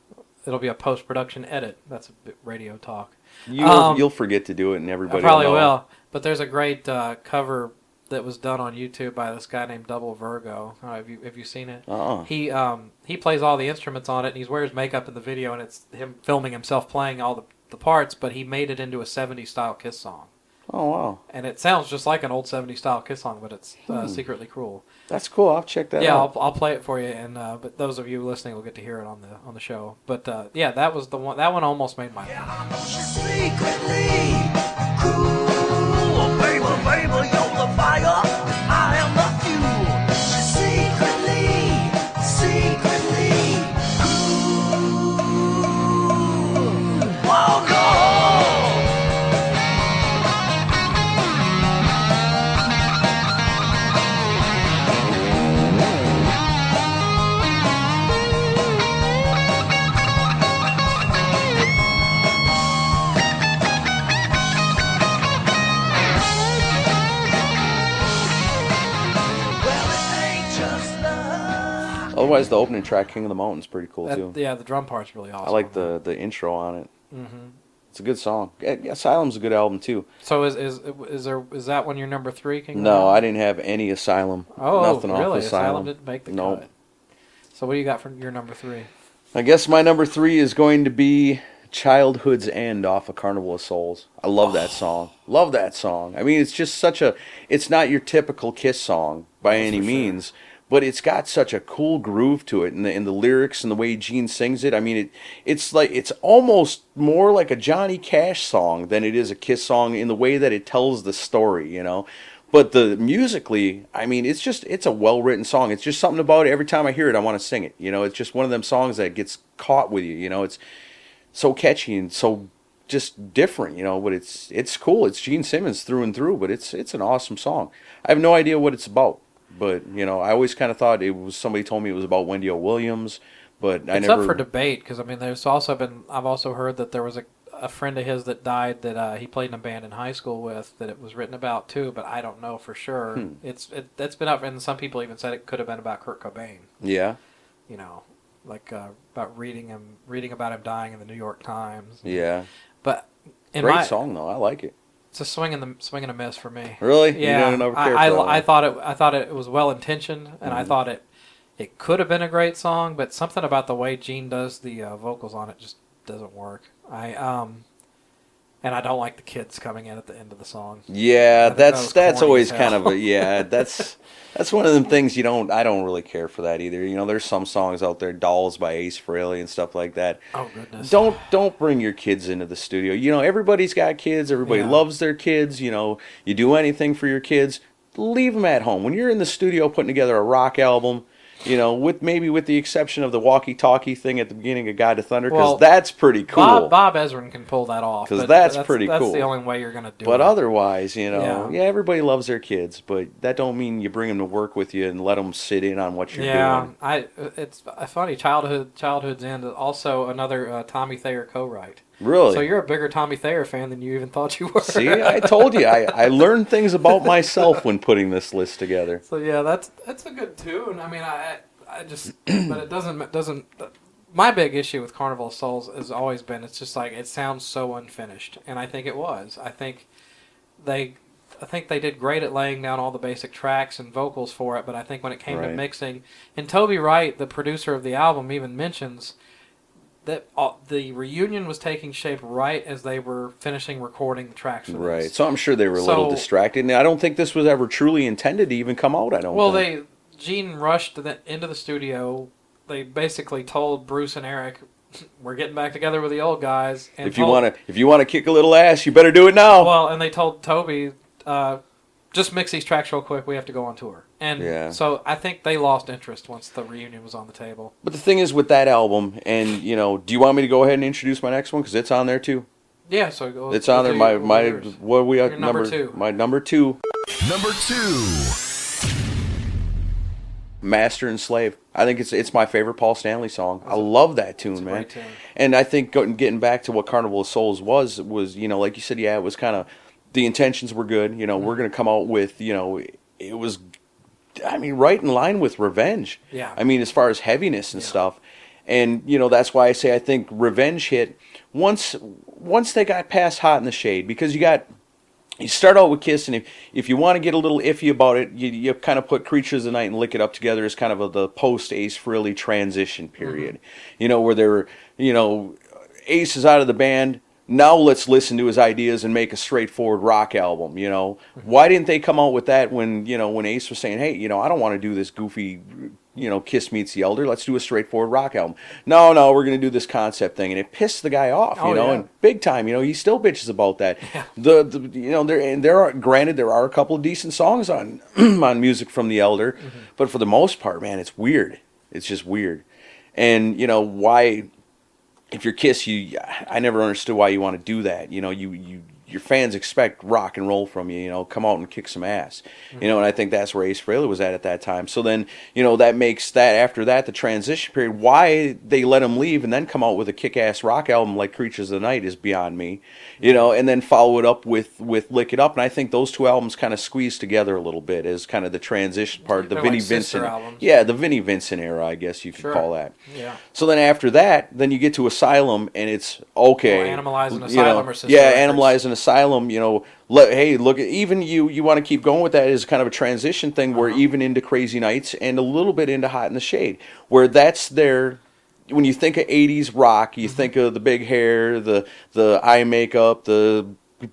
It'll be a post production edit. That's a bit radio talk. you'll, um, you'll forget to do it, and everybody I probably will. will. But there's a great uh, cover that was done on YouTube by this guy named Double Virgo. Uh, have you have you seen it? Uh-uh. He um he plays all the instruments on it, and he wears makeup in the video, and it's him filming himself playing all the the parts. But he made it into a '70s style Kiss song, Oh wow, and it sounds just like an old '70s style Kiss song, but it's uh, Hmm. secretly cruel. that's cool. I'll check that yeah, out. I'll, I'll play it for you, and uh, but those of you listening will get to hear it on the on the show. But uh, yeah, that was the one. That one almost made my. Secretly Otherwise, the opening track, King of the Mountain, is pretty cool That, too. yeah, the drum part's really awesome. I like the the intro on it. Mm-hmm. It's a good song. Asylum's a good album too. So is is is there is that one your number three? King No, Mountain? I didn't have any Asylum. Oh, Nothing really? off Asylum. didn't make the Nope. cut. So what do you got for your number three? I guess my number three is going to be Childhood's End off of Carnival of Souls. I love that song. Love that song. I mean, it's just such a. It's not your typical Kiss song by any means. sure. But it's got such a cool groove to it, and the, and the lyrics and the way Gene sings it. I mean, it it's like it's almost more like a Johnny Cash song than it is a Kiss song in the way that it tells the story. You know. But the musically, I mean, it's just it's a well written song. It's just something about it. Every time I hear it, I want to sing it. You know, it's just one of them songs that gets caught with you. You know, it's so catchy and so just different. You know, but it's it's cool. It's Gene Simmons through and through. But it's it's an awesome song. I have no idea what it's about. But you know, I always kind of thought it was somebody told me it was about Wendy O. Williams. But I It's never. up for debate because I mean, there's also been I've also heard that there was a a friend of his that died that uh, he played in a band in high school with that it was written about too, but I don't know for sure. Hmm. It's it, that's been up, and some people even said it could have been about Kurt Cobain. yeah, You know, like uh, about reading him reading about him dying in the New York Times. yeah. But in Great my, song though. I like it. It's a swing and the swing and a miss for me. Really? Yeah, I, I, I thought it. I thought it was well intentioned, and Mm-hmm. I thought it. It could have been a great song, but something about the way Gene does the uh, vocals on it just doesn't work. I um, and I don't like the kids coming in at the end of the song. Yeah, think that that's that's always kind of a yeah. That's that's one of them things you don't. I don't really care for that either. You know, there's some songs out there, "Dolls" by Ace Frehley and stuff like that. Oh goodness! Don't don't bring your kids into the studio. You know, everybody's got kids. Everybody Yeah. loves their kids. You know, you do anything for your kids. Leave them at home. When you're in the studio putting together a rock album, you know, with maybe with the exception of the walkie-talkie thing at the beginning of God of Thunder," because Well, that's pretty cool. Bob Bob Ezrin can pull that off 'Cause but that's pretty that's cool. the only way you're gonna do But it. otherwise, you know, Yeah. yeah. everybody loves their kids, but that don't mean you bring them to work with you and let them sit in on what you're yeah, doing. I it's funny childhood childhood's end. Also, another uh, Tommy Thayer co-write. Really? So you're a bigger Tommy Thayer fan than you even thought you were. See, I told you, I, I learned things about myself when putting this list together. So yeah, that's that's a good tune. I mean, I I just but it doesn't it doesn't. My big issue with Carnival of Souls has always been it's just like it sounds so unfinished, and I think it was. I think they. I think they did great at laying down all the basic tracks and vocals for it, but I think when it came to mixing, and Toby Wright, the producer of the album, even mentions that all, the reunion was taking shape right as they were finishing recording the tracks. Right. This. So I'm sure they were a little So- distracted. And I don't think this was ever truly intended to even come out. I don't Well, think. they Gene rushed the, into the studio. They basically told Bruce and Eric, "We're getting back together with the old guys." And if you want to if you want to kick a little ass, you better do it now. well, and they told Toby, uh, just mix these tracks real quick. We have to go on tour, and Yeah. so I think they lost interest once the reunion was on the table. But the thing is with that album, and you know, do you want me to go ahead and introduce my next one because it's on there too? Yeah, so go, It's on there. My my yours. what are we at Your number two. My number two, Number two. Master and Slave. I think it's it's my favorite Paul Stanley song. I love that tune, a man. great tune. And I think getting back to what Carnival of Souls was was you know like you said, yeah, it was kind of the intentions were good. You know, Mm-hmm. we're gonna come out with you know it was, I mean, right in line with Revenge. Yeah. I mean, as far as heaviness and stuff, and you know that's why I say I think Revenge hit once once they got past Hot in the Shade because you got you start out with Kiss, and if, if you want to get a little iffy about it, you, you kind of put Creatures of the Night and Lick It Up together as kind of a, the post Ace Frehley transition period. You know, where they were, you know, Ace is out of the band. Now let's listen to his ideas and make a straightforward rock album. You know, why didn't they come out with that when you know when Ace was saying, "Hey, you know, I don't want to do this goofy, you know, Kiss meets the Elder. Let's do a straightforward rock album." No, no, we're going to do this concept thing, and it pissed the guy off. You Oh, know, yeah. and big time. You know, he still bitches about that. The, the you know there and there are granted there are a couple of decent songs on on music from the Elder, Mm-hmm. but for the most part, man, it's weird. It's just weird, and you know why. If you're Kiss, you I never understood why you want to do that. You know, you you your fans expect rock and roll from you. You know, come out and kick some ass. You know, and I think that's where Ace Frehley was at at that time. So then, you know, that makes that after that the transition period. Why they let him leave and then come out with a kick-ass rock album like Creatures of the Night is beyond me. You know, and then follow it up with with Lick It Up. And I think those two albums kind of squeeze together a little bit as kind of the transition part, the They're Vinnie like Vincent. albums. Yeah, the Vinnie Vincent era, I guess you could Sure. call that. Yeah. So then after that, then you get to Asylum, and it's okay. Oh, Animalize you Asylum know, are sister yeah, records. Animalize Asylum. Asylum, you know, let, hey, look, at even you you want to keep going with that as kind of a transition thing, where Uh-huh. even into Crazy Nights and a little bit into Hot in the Shade, where that's their. When you think of '80s rock, Mm-hmm. you think of the big hair, the the eye makeup, the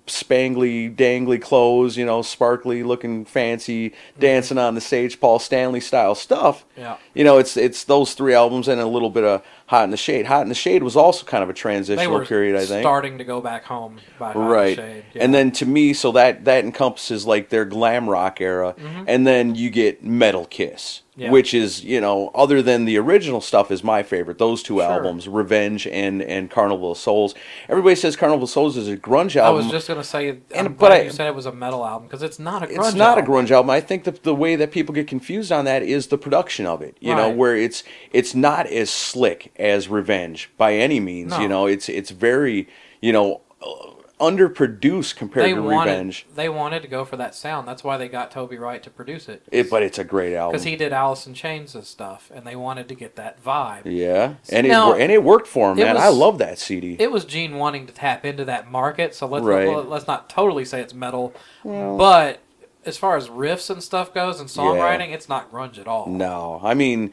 spangly, dangly clothes, you know, sparkly looking, fancy, dancing on the stage, Paul Stanley style stuff. Mm-hmm. Yeah. You know, it's it's those three albums and a little bit of Hot in the Shade. Hot in the Shade was also kind of a transitional period, I think. starting to go back home by Hot in the right. Shade. And then to me, so that that encompasses like their glam rock era, mm-hmm. and then you get Metal Kiss. Yeah. Which is, you know, other than the original stuff, is my favorite. Those two Sure. albums, Revenge and and Carnival of Souls. Everybody says Carnival of Souls is a grunge album. I was just gonna say, And- but I- you said it was a metal album because it's not a grunge. it's not album. a grunge album. I think the the way that people get confused on that is the production of it. You know, where it's it's not as slick as Revenge by any means. No. You know, it's it's very you know uh, underproduced compared They to wanted, Revenge. they wanted to go for that sound. That's why they got Toby Wright to produce it. It, but it's a great album. Because he did Alice in Chains and stuff, and they wanted to get that vibe. yeah, and Now, it and it worked for him, man. was- I love that CD. It was Gene wanting to tap into that market, so let's Right. well, let's not totally say it's metal, but as far as riffs and stuff goes and songwriting, it's not grunge at all. no, I mean,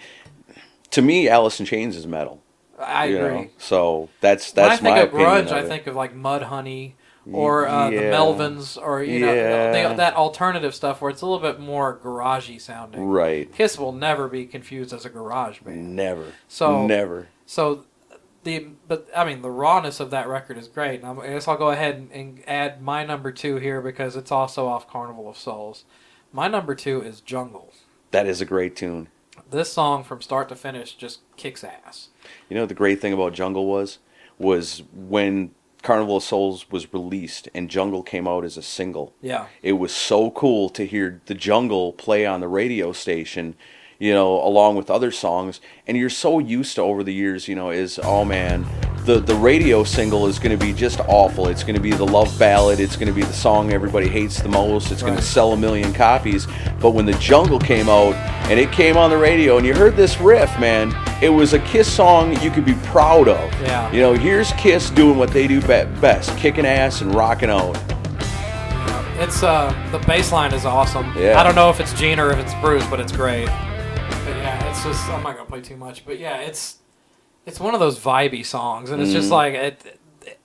to me, Alice in Chains is metal. I you agree. know? So that's that's when I think my of grunge, of I think of like Mudhoney or uh, the Melvins, or you know Yeah. they, that alternative stuff where it's a little bit more garagey sounding. right. Kiss will never be confused as a garage band. Never. So- never. So the but I mean the rawness of that record is great. And I guess I'll go ahead and, and add my number two here because it's also off Carnival of Souls. My number two is Jungle. That is a great tune. This song from start to finish just kicks ass. You know what the great thing about Jungle was was when Carnival of Souls was released and Jungle came out as a single. Yeah. It was so cool to hear the Jungle play on the radio station, you know, along with other songs. And you're so used to over the years, you know, is oh man, the the radio single is going to be just awful. It's going to be the love ballad. It's going to be the song everybody hates the most. It's going to sell a million copies. But when the Jungle came out and it came on the radio and you heard this riff, man, it was a Kiss song you could be proud of. Yeah. You know, here's Kiss doing what they do best, kicking ass and rocking out. It's uh the bass line is awesome. Yeah. I don't know if it's Gene or if it's Bruce, but it's great. But yeah, it's just I'm not gonna play too much, but yeah, it's it's one of those vibey songs, and it's Mm-hmm. just like it.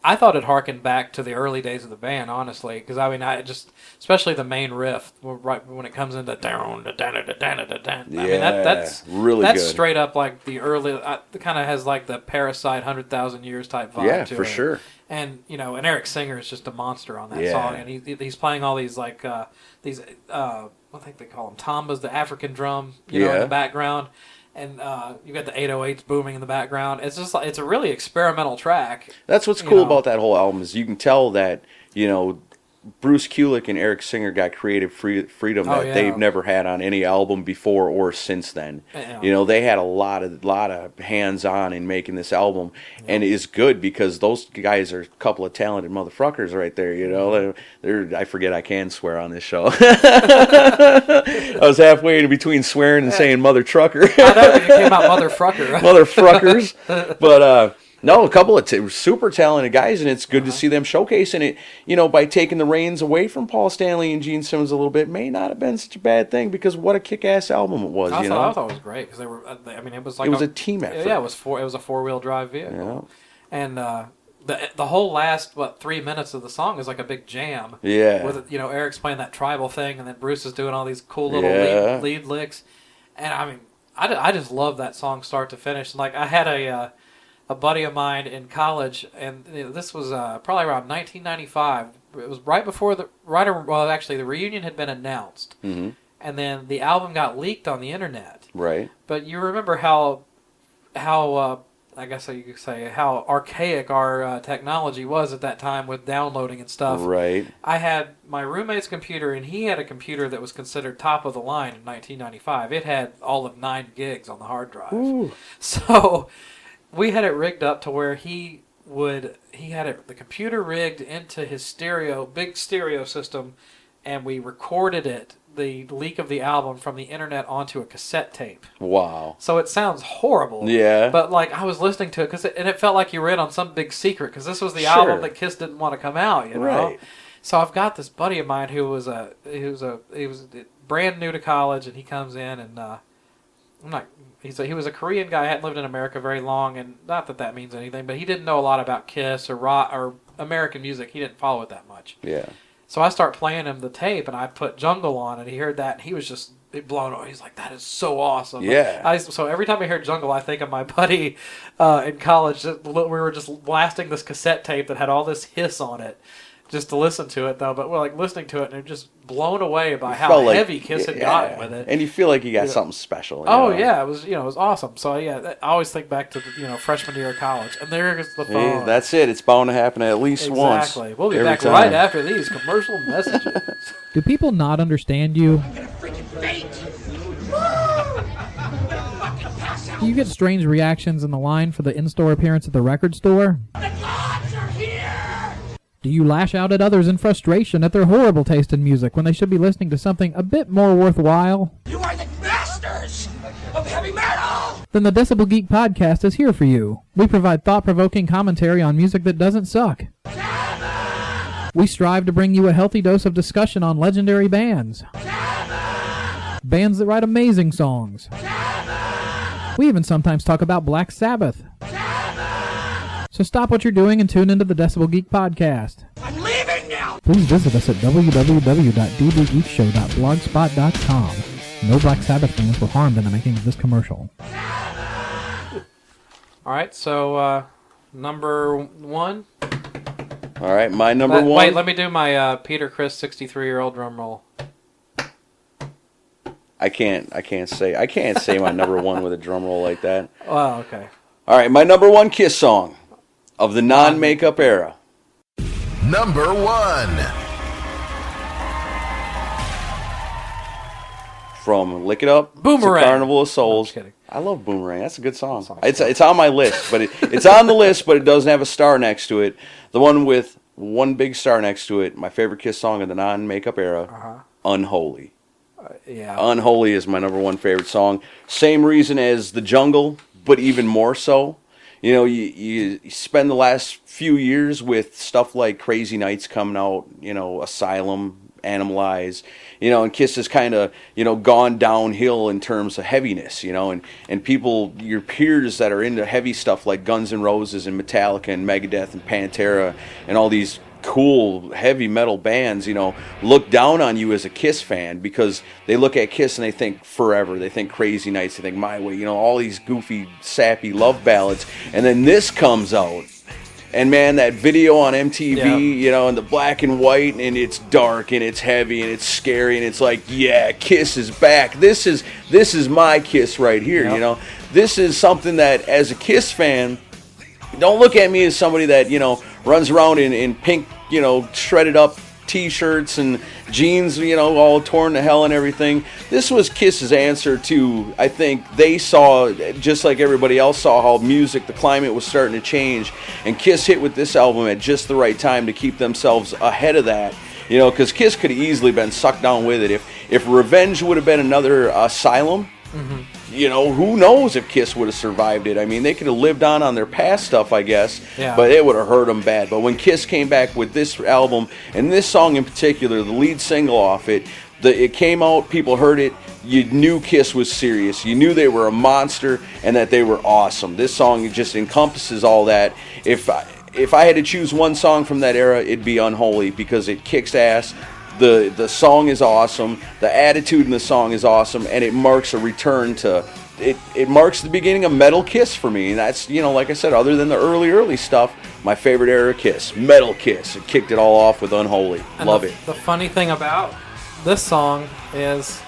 I thought it harkened back to the early days of the band, honestly, because I mean, I just especially the main riff right when it comes into down da da da da da da da. I mean, that, that's really That's good. straight up like the early. Uh, kind of has like the Parasite, hundred thousand years type vibe. Yeah, to for it. sure. And you know, and Eric Singer is just a monster on that Yeah. song, and he, he's playing all these like uh, these uh, I think they call them tombas, the African drum, you know, in the background, and uh, you got the 808s booming in the background. It's just like it's a really experimental track. That's what's cool know. about that whole album is you can tell that you know Bruce Kulick and Eric Singer got creative free, freedom Oh, that yeah. they've never had on any album before or since then. Yeah. You know, they had a lot of lot of hands on in making this album, and it is good because those guys are a couple of talented motherfuckers right there. You know, Mm-hmm. they're, they're I forget I can swear on this show. I was halfway in between swearing and saying mother trucker. I know it came out motherfucker. motherfuckers. but uh, no, a couple of t- super talented guys, and it's good to see them showcasing it. You know, by taking the reins away from Paul Stanley and Gene Simmons a little bit, may not have been such a bad thing because what a kick-ass album it was. I you thought, I thought it was great because they were. uh, I mean, it was like it was a team effort. Yeah, it was four. It was a four wheel drive vehicle, Yeah. and uh, the the whole last what three minutes of the song is like a big jam. Yeah. with you know Eric's playing that tribal thing, and then Bruce is doing all these cool little Yeah. lead, lead licks, and I mean, I, I just love that song start to finish. Like I had a uh, a buddy of mine in college, and this was uh, probably around 1995. It was right before the right. Well, actually, the reunion had been announced, hmm and then the album got leaked on the internet. Right. But you remember how, how uh, I guess you could say how archaic our uh, technology was at that time with downloading and stuff. Right. I had my roommate's computer, and he had a computer that was considered top of the line in 1995. It had all of nine gigs on the hard drive. Ooh. So we had it rigged up to where he would he had it the computer rigged into his stereo big stereo system, and we recorded it the leak of the album from the internet onto a cassette tape. Wow. So it sounds horrible. Yeah. But like I was listening to it because and it felt like you were in on some big secret because this was the Sure. album that Kiss didn't want to come out. You know. Right. So I've got this buddy of mine who was a he was a he was brand new to college and he comes in and uh, I'm not he's a, he was a Korean guy hadn't lived in America very long and not that that means anything but he didn't know a lot about Kiss or rock or American music he didn't follow it that much. Yeah. So I start playing him the tape, and I put Jungle on, and he heard that, and he was just blown away. He's like, "That is so awesome!" Yeah. I, so every time I hear Jungle, I think of my buddy uh, in college. that- We were just blasting this cassette tape that had all this hiss on it, just to listen to it though. But we're like listening to it, and just blown away by how like- heavy Kiss had yeah. gotten with it. And you feel like you got Yeah. something special. Oh know? yeah, it was you know it was awesome. So yeah, I always think back to the, you know freshman year of college, and there's the Hey, phone. that's it. It's bound to happen at least once. exactly. We'll be back time. right after these commercial messages. Do people not understand you? Do you get strange reactions in the line for the in-store appearance at the record store? Do you lash out at others in frustration at their horrible taste in music when they should be listening to something a bit more worthwhile? You are the masters of heavy metal! Then the Decibel Geek podcast is here for you. We provide thought-provoking commentary on music that doesn't suck. We strive to bring you a healthy dose of discussion on legendary bands. Bands that write amazing songs. We even sometimes talk about Black Sabbath. So stop what you're doing and tune into the Decibel Geek podcast. I'm leaving now! Please visit us at www.dbgeekshow.blogspot.com. No Black Sabbath fans were harmed in the making of this commercial. All right, so uh, number one. All right, my number Let- one. Wait, let me do my uh, Peter Criss, sixty-three year old drum roll. I can't. I can't say. I can't say my number one with a drum roll like that. Oh, okay. All right, my number one Kiss song of the non-makeup era. Number one. From Lick It Up Boomerang. to Carnival of Souls. just kidding. I love Boomerang. That's a good song. song's It's it's on my list, but it, it's on the list, but it doesn't have a star next to it. The one with one big star next to it. My favorite Kiss song of the non-makeup era. Uh-huh. Unholy. Yeah. Unholy is my number one favorite song. Same reason as The Jungle, but even more so. You know, you, you spend the last few years with stuff like Crazy Nights coming out, you know, Asylum, Animalize, you know, and Kiss has kind of you know gone downhill in terms of heaviness, you know, and and people your peers that are into heavy stuff like Guns N' Roses and Metallica and Megadeth and Pantera and all these cool heavy metal bands, you know, look down on you as a Kiss fan because they look at Kiss and they think forever, they think Crazy Nights, they think My Way, you know, all these goofy, sappy love ballads, and then this comes out. And man, that video on MTV, Yeah. you know, and the black and white, and it's dark and it's heavy and it's scary, and it's like, yeah, Kiss is back. This is this is my Kiss right here. Yep. You know, this is something that as a Kiss fan, don't look at me as somebody that you know runs around in, in pink you know shredded up t-shirts and jeans you know all torn to hell and everything. This was kiss's answer to i think they saw just like everybody else saw how music the climate was starting to change. And kiss hit with this album at just the right time to keep themselves ahead of that you know because kiss could have easily been sucked down with it. If if revenge would have been another uh, asylum mm-hmm. You know, who knows if Kiss would have survived it? I mean, they could have lived on on their past stuff, I guess, Yeah. but it would have hurt them bad. But when Kiss came back with this album and this song in particular, the lead single off it, the, it came out, people heard it. You knew Kiss was serious. You knew they were a monster and that they were awesome. This song just encompasses all that. If I, if I had to choose one song from that era, it'd be Unholy because it kicks ass the the song is awesome the attitude in the song is awesome and it marks a return to it, it marks the beginning of metal kiss for me and that's you know like i said other than the early early stuff my favorite era kiss metal kiss it kicked it all off with unholy And love the, it The funny thing about this song is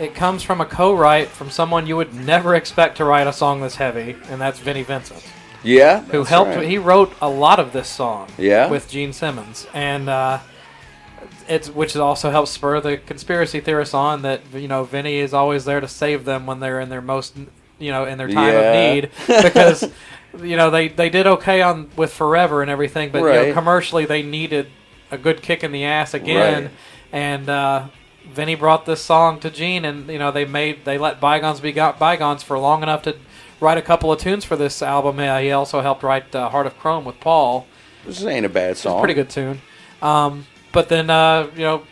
it comes from a co-write from someone you would never expect to write a song this heavy, and that's Vinnie Vincent, yeah who helped. right. He wrote a lot of this song. Yeah? With Gene Simmons, and uh, it's which also helps spur the conspiracy theorists on that you know Vinnie is always there to save them when they're in their most you know in their time Yeah. of need because. You know they, they did okay on with Forever and everything, but you know, commercially they needed a good kick in the ass again. Right. And uh, Vinnie brought this song to Gene, and you know they made they let bygones be got bygones for long enough to write a couple of tunes for this album. Uh, he also helped write uh, Heart of Chrome with Paul, this ain't a bad it's a song pretty good tune. Um, but then uh, you know,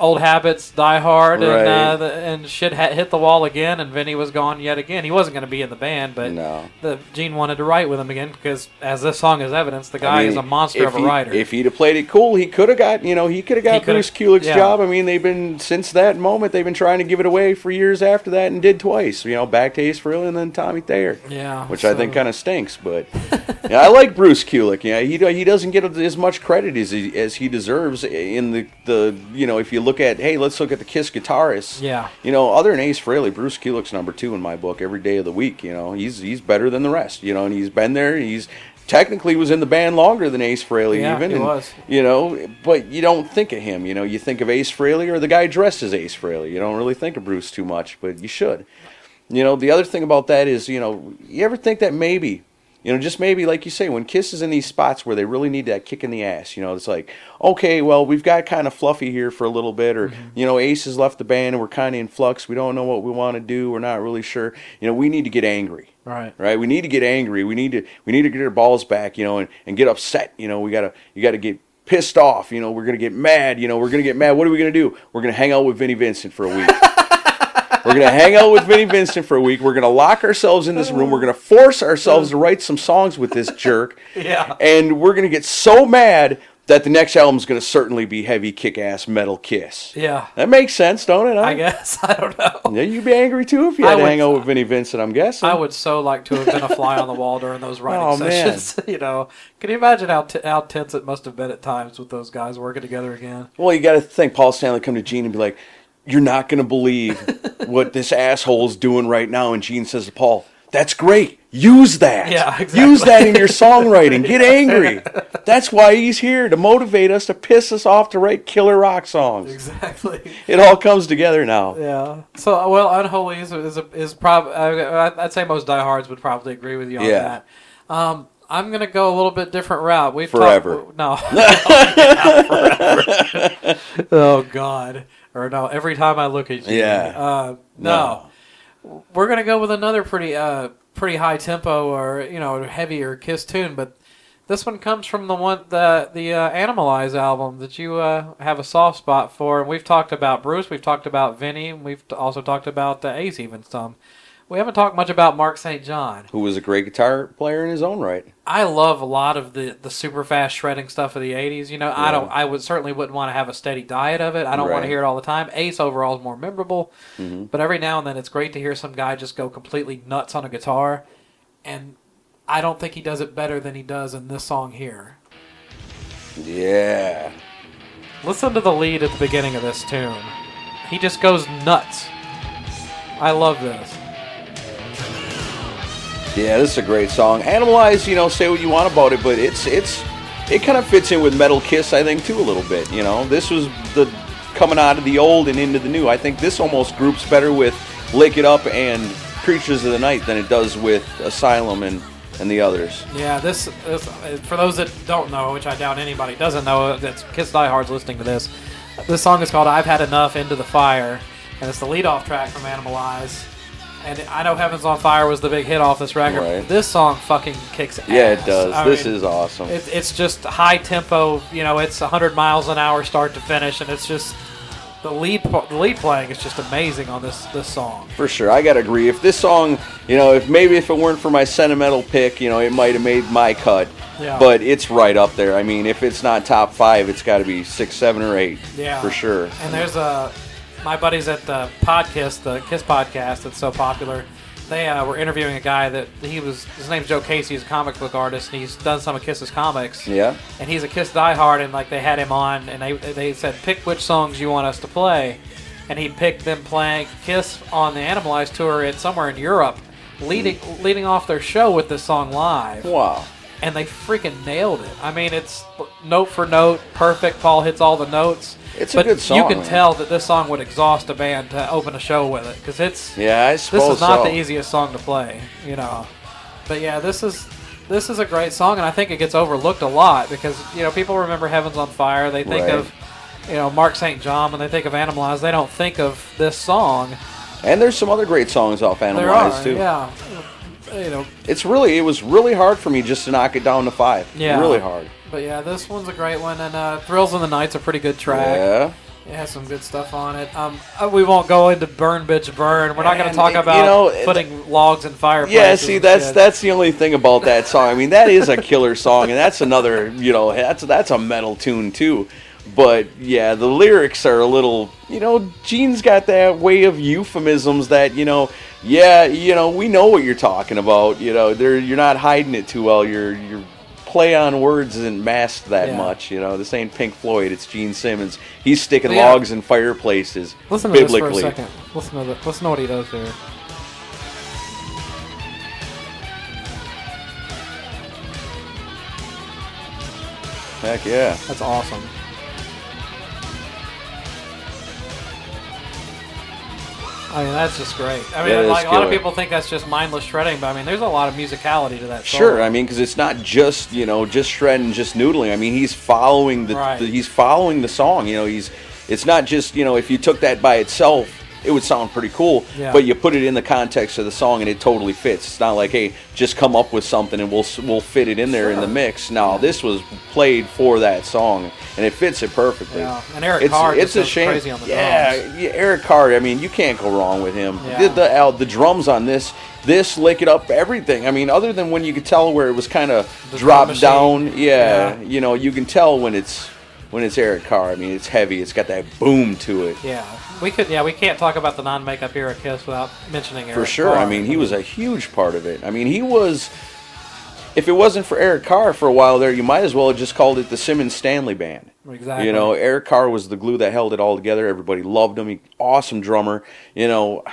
old habits die hard, and Right. uh, the, and shit ha- hit the wall again, and Vinnie was gone yet again. He wasn't going to be in the band, but No. the Gene wanted to write with him again because, as this song is evidence, the guy I mean, is a monster of a he- writer. If he'd have played it cool, he could have got, you know, he could have got Bruce Kulick's yeah. job. I mean, they've been, since that moment, they've been trying to give it away for years after that and did twice. You know, back to Ace Frehley and then Tommy Thayer. Yeah, Which I think kind of stinks, but yeah, I like Bruce Kulick. Yeah, he he doesn't get as much credit as he, as he deserves in the, the, you know, if you look at, hey, let's look at the Kiss guitarists. Yeah. You know, other than Ace Frehley, Bruce Kulick's number two in my book every day of the week. You know, he's he's better than the rest. You know, and he's been there. He's technically was in the band longer than Ace Frehley Yeah, even. he and, was. You know, but you don't think of him. You know, you think of Ace Frehley or the guy dressed as Ace Frehley. You don't really think of Bruce too much, but you should. You know, the other thing about that is, you know, you ever think that maybe, you know, just maybe, like you say, when Kiss is in these spots where they really need that kick in the ass, you know, it's like, okay, well, we've got kind of fluffy here for a little bit, or, mm-hmm. you know, Ace has left the band and we're kind of in flux. We don't know what we want to do. We're not really sure. You know, we need to get angry right. right? We need to get angry. We need to we need to get our balls back, you know, and, and get upset. You know, we gotta you gotta get pissed off. You know, we're gonna get mad. You know, we're gonna get mad. What are we gonna do? We're gonna hang out with Vinnie Vincent for a week. we're gonna hang out with Vinnie Vincent for a week. We're gonna lock ourselves in this room. We're gonna force ourselves to write some songs with this jerk. Yeah. And we're gonna get so mad that the next album's gonna certainly be heavy kick ass metal kiss. Yeah. That makes sense, don't it? huh? I guess I don't know. Yeah, you'd be angry too if you I had to would- hang out with Vinnie Vincent. I'm guessing. I would so like to have been a fly on the wall during those writing Oh, man. sessions. you know, can you imagine how, t- how tense it must have been at times with those guys working together again? Well, you got to think Paul Stanley come to Gene and be like, "You're not going to believe what this asshole is doing right now." And Gene says to Paul, "That's great. Use that. Yeah, Use that in your songwriting. Get angry. That's why he's here to motivate us to piss us off to write killer rock songs. Exactly. It all comes together now. Yeah. So, well, Unholy is is, is probably I'd say most diehards would probably agree with you on Yeah. that. Um, I'm gonna go a little bit different route. We've Forever. Talked, no. Yeah, forever. oh God. Or no. Every time I look at you. Yeah. Uh, no. We're gonna go with another pretty uh pretty high tempo or you know heavier Kiss tune, but This one comes from the one the the uh, Animalize album that you uh, have a soft spot for, and we've talked about Bruce, we've talked about Vinnie, and we've also talked about uh, Ace even some. We haven't talked much about Mark St. John. Who was a great guitar player in his own right. I love a lot of the, the super fast shredding stuff of the '80s. You know, I don't. I would certainly wouldn't want to have a steady diet of it. I don't want to hear it all the time. Ace overall is more memorable, mm-hmm. but every now and then it's great to hear some guy just go completely nuts on a guitar, and I don't think he does it better than he does in this song here. Yeah. Listen to the lead at the beginning of this tune. He just goes nuts. I love this. Yeah, this is a great song. Animalize, you know, say what you want about it, but it's it's it kind of fits in with Metal Kiss, I think, too, a little bit. You know, this was the coming out of the old and into the new. I think this almost groups better with Lick It Up and Creatures of the Night than it does with Asylum and and the others. Yeah, this, this for those that don't know, which I doubt anybody doesn't know, that's Kiss Diehards listening to this. This song is called "I've Had Enough" Into the Fire, and it's the lead-off track from Animalize. And I know "Heaven's on Fire" was the big hit off this record. Right. This song fucking kicks ass. Yeah, it does. I this mean, is awesome. It, it's just high tempo. You know, it's 100 miles an hour start to finish, and it's just the lead the lead playing is just amazing on this this song. For sure, I gotta agree. If this song, you know, if maybe if it weren't for my sentimental pick, you know, it might have made my cut. Yeah. But it's right up there. I mean, if it's not top five, it's got to be six, seven, or eight. Yeah, for sure. And there's a my buddies at the podcast, the Kiss podcast that's so popular. They uh, were interviewing a guy that he was. His name's Joe Casey. He's a comic book artist, and he's done some of Kiss's comics. Yeah. And he's a Kiss diehard, and like they had him on, and they they said pick which songs you want us to play, and he picked them playing Kiss on the Animalize tour in somewhere in Europe, leading leading off their show with this song live Wow. and they freaking nailed it. I mean, it's note for note, perfect. Paul hits all the notes. It's a but good song, You can man. tell that this song would exhaust a band to open a show with it because it's Yeah, I suppose this is not so. the easiest song to play, you know. But yeah, this is this is a great song, and I think it gets overlooked a lot because you know people remember Heaven's on Fire. They think Right. of you know Mark St. John when they think of Animalize. They don't think of this song. And there's some other great songs off Animalize too. yeah. You know, It's really, it was really hard for me just to knock it down to five. Yeah. Really hard. But yeah, this one's a great one, and uh, Thrills in the Night's a pretty good track. Yeah. It has some good stuff on it. Um, uh, we won't go into burn, bitch, burn. We're not going to talk you about know, it- putting logs in fireplaces. Yeah, see, that's shit. that's the only thing about that song. I mean, that is a killer song, and that's another, you know, that's that's a metal tune too. But yeah, the lyrics are a little, you know, Gene's got that way of euphemisms that, you know, yeah, you know, we know what you're talking about. You know, there you're not hiding it too well. Your your play on words isn't masked that Yeah. much. You know, this ain't Pink Floyd. It's Gene Simmons. He's sticking Yeah. logs in fireplaces. Listen to this for a second. Listen to the, listen to what he does here. Heck yeah. That's awesome. I mean, that's just great. I mean, like a lot of people think that's just mindless shredding, but I mean, there's a lot of musicality to that. Song. Sure, I mean, because it's not just you know just shredding, just noodling. I mean, he's following the, Right. the he's following the song. You know, he's it's not just you know if you took that by itself, it would sound pretty cool. Yeah. But you put it in the context of the song, and it totally fits. It's not like hey, just come up with something and we'll we'll fit it in there in the mix. No, this was played for that song, and it fits it perfectly. Yeah, and Eric it's, Carr it's a shame. crazy on the yeah, drums. yeah, Eric Carr. I mean, you can't go wrong with him. Yeah. The, the, uh, the drums on this, this lick it up, everything. I mean, other than when you could tell where it was kind of dropped down. Yeah, Yeah. you know, you can tell when it's when it's Eric Carr. I mean, it's heavy. It's got that boom to it. Yeah, we could. Yeah, we can't talk about the non-makeup era Kiss without mentioning Eric For sure. I mean, he was a huge part of it. I mean, he was. If it wasn't for Eric Carr for a while there, you might as well have just called it the Simmons Stanley Band. Exactly. You know, Eric Carr was the glue that held it all together. Everybody loved him. He, awesome drummer. You know,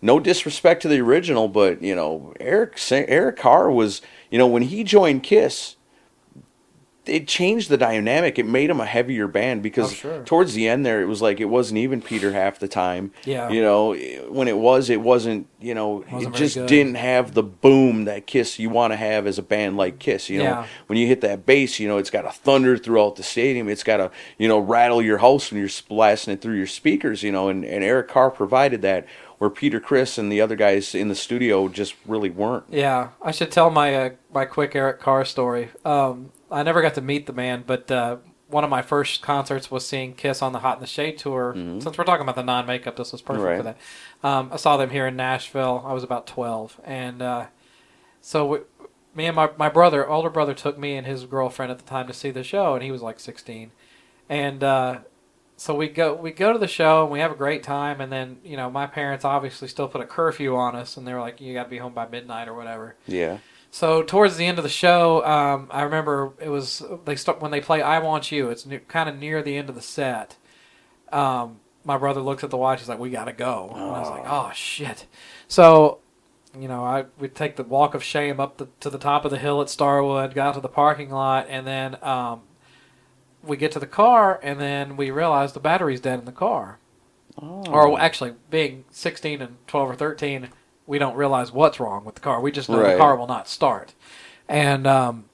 no disrespect to the original, but you know, Eric Eric Carr was. You know, when he joined Kiss, it changed the dynamic. It made them a heavier band because Oh, sure. towards the end there, it was like it wasn't even Peter half the time. Yeah. You know, when it was, it wasn't. You know, Wasn't it just didn't have the boom that Kiss you want to have as a band like Kiss. You know, Yeah. when you hit that bass, you know, it's got to thunder throughout the stadium. It's got to, you know, rattle your house when you're blasting it through your speakers. You know, and, and Eric Carr provided that where Peter Criss and the other guys in the studio just really weren't. Yeah, I should tell my uh, my quick Eric Carr story. Um, I never got to meet the man, but uh, one of my first concerts was seeing Kiss on the Hot in the Shade tour. Since we're talking about the non makeup, this was perfect for Mm-hmm. That. Um, I saw them here in Nashville. I was about twelve, and uh, so we, me and my my brother, older brother, took me and his girlfriend at the time to see the show, and he was like sixteen, and. Uh, so we go we go to the show and we have a great time and then you know my parents obviously still put a curfew on us and they were like you got to be home by midnight or whatever Yeah. So towards the end of the show, um, I remember it was they start when they play "I Want You." It's ne- kind of near the end of the set. Um, my brother looks at the watch. He's like, "We gotta go." And I was like, "Oh shit!" So, you know, I we take the walk of shame up the, to the top of the hill at Starwood, got to the parking lot, and then um, we get to the car, and then we realize the battery's dead in the car. Oh. Or actually, being 16 and 12 or 13, we don't realize what's wrong with the car. We just know the car will not start. And um,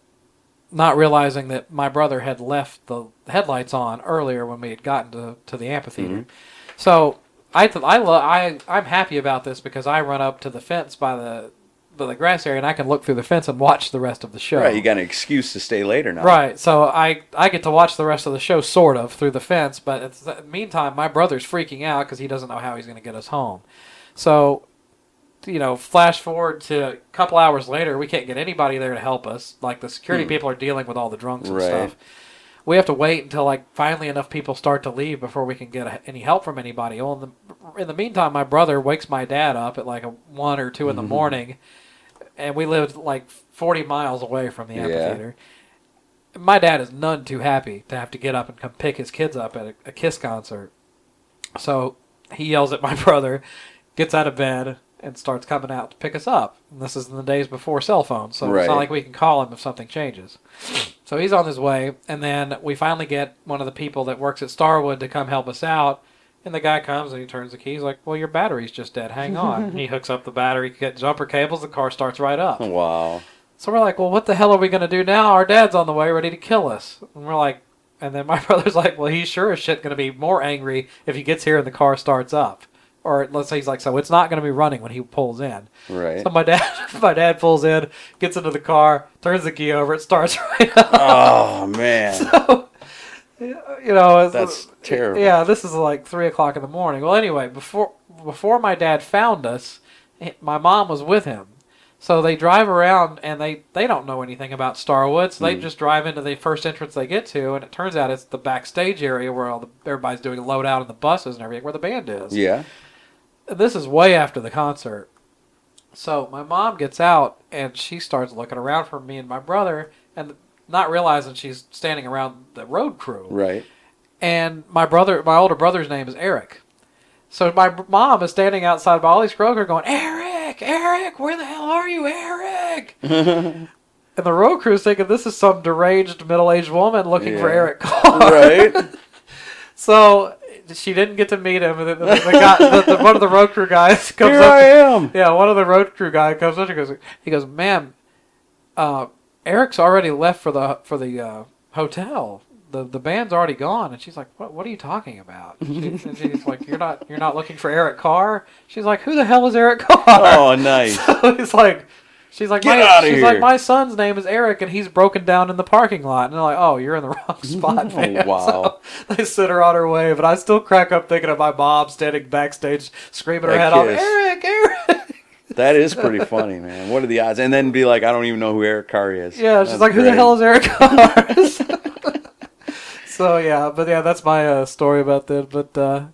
not realizing that my brother had left the headlights on earlier when we had gotten to, to the amphitheater. So I, th- I, lo- I, I'm happy about this because I run up to the fence by the, by the grass area and I can look through the fence and watch the rest of the show. Right. You got an excuse to stay later now. Right. So I I get to watch the rest of the show sort of through the fence, but at the meantime, my brother's freaking out because he doesn't know how he's going to get us home. So, you know, flash forward to a couple hours later, we can't get anybody there to help us. Like the security hmm. people are dealing with all the drunks and Right. stuff. We have to wait until like finally enough people start to leave before we can get any help from anybody. Well, in the, in the meantime, my brother wakes my dad up at like a one or two in the mm-hmm. morning, and we lived like forty miles away from the Yeah. amphitheater my dad is none too happy to have to get up and come pick his kids up at a, a Kiss concert. So he yells at my brother, gets out of bed, and starts coming out to pick us up. And this is in the days before cell phones, so it's Right. not like we can call him if something changes. So he's on his way, and then we finally get one of the people that works at Starwood to come help us out. And the guy comes and he turns the key. He's like, "Well, your battery's just dead. Hang on." he hooks up the battery, get jumper cables. The car starts right up. Wow. So we're like, well, what the hell are we going to do now? Our dad's on the way, ready to kill us. And we're like, and then my brother's like, well, he's sure as shit going to be more angry if he gets here and the car starts up. Or let's say he's like, so it's not going to be running when he pulls in. Right. So my dad, my dad pulls in, gets into the car, turns the key over, it starts right up. Oh man. So, You know, That's terrible. Yeah, this is like three o'clock in the morning. Well, anyway, before before my dad found us, my mom was with him. So they drive around and they, they don't know anything about Starwood. So they hmm. just drive into the first entrance they get to, and it turns out it's the backstage area where all the everybody's doing load out in the buses and everything, where the band is. Yeah. This is way after the concert. So my mom gets out and she starts looking around for me and my brother, and not realizing she's standing around the road crew Right. and my brother, my older brother's name is Eric. So my mom is standing outside Bolly's Kroger going, Eric, Eric, where the hell are you, Eric? and the road crew's thinking this is some deranged middle-aged woman looking for Eric Carr. Right. So she didn't get to meet him. And the, the, the guy, the, the, one of the road crew guys comes Here up. I am. Yeah, one of the road crew guy comes up and goes, he goes, "Ma'am, uh, Eric's already left for the for the uh, hotel. The the band's already gone." And she's like, "What What are you talking about?" And, she, and she's like, "You're not You're not looking for Eric Carr." She's like, "Who the hell is Eric Carr?" Oh, nice. he's like. She's like, Get my, she's here. like, my son's name is Eric, and he's broken down in the parking lot. And they're like, oh, you're in the wrong spot, man. Oh, wow. So they sent her on her way, but I still crack up thinking of my mom standing backstage screaming her That head off. Eric, Eric. That is pretty funny, man. What are the odds? And then be like, I don't even know who Eric Carr is. Yeah, she's That's like, "Who the hell is Eric Carr?" so yeah, but yeah, that's my uh, story about that. But uh,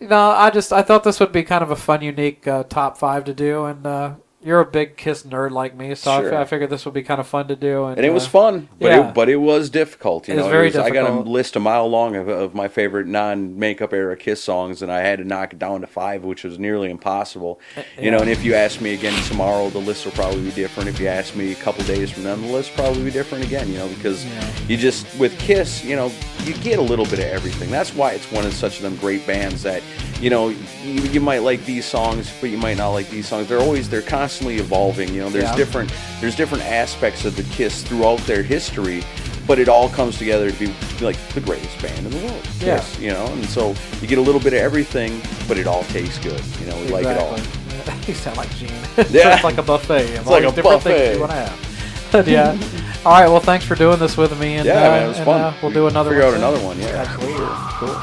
you know, I just I thought this would be kind of a fun, unique uh, top five to do, and uh, you're a big Kiss nerd like me, so I Sure. I, figured this would be kind of fun to do. And, And it was uh, fun, but yeah. it, but it was difficult. You It was know, very I got a list a mile long of, of my favorite non-makeup era Kiss songs, and I had to knock it down to five, which was nearly impossible. You know, and if you ask me again tomorrow, the list will probably be different. If you ask me a couple days from then, the list will probably be different again. You know, because you just with Kiss, you know, you get a little bit of everything. That's why it's one of such of them great bands that you know you, you might like these songs, but you might not like these songs. They're always they're constantly evolving. You know, there's Yeah. different there's different aspects of the Kiss throughout their history, but it all comes together to be like the greatest band in the world. Yeah. You know, and so you get a little bit of everything, but it all tastes good. You know, we like it all. you sound like Gene. Yeah. it's like a buffet. It's like a different buffet. things you want to have. But yeah. All right. Well, thanks for doing this with me. And, Yeah, uh, man, it was and, fun. uh, we'll do another Figure one out soon. another one. Yeah, Absolutely. Cool.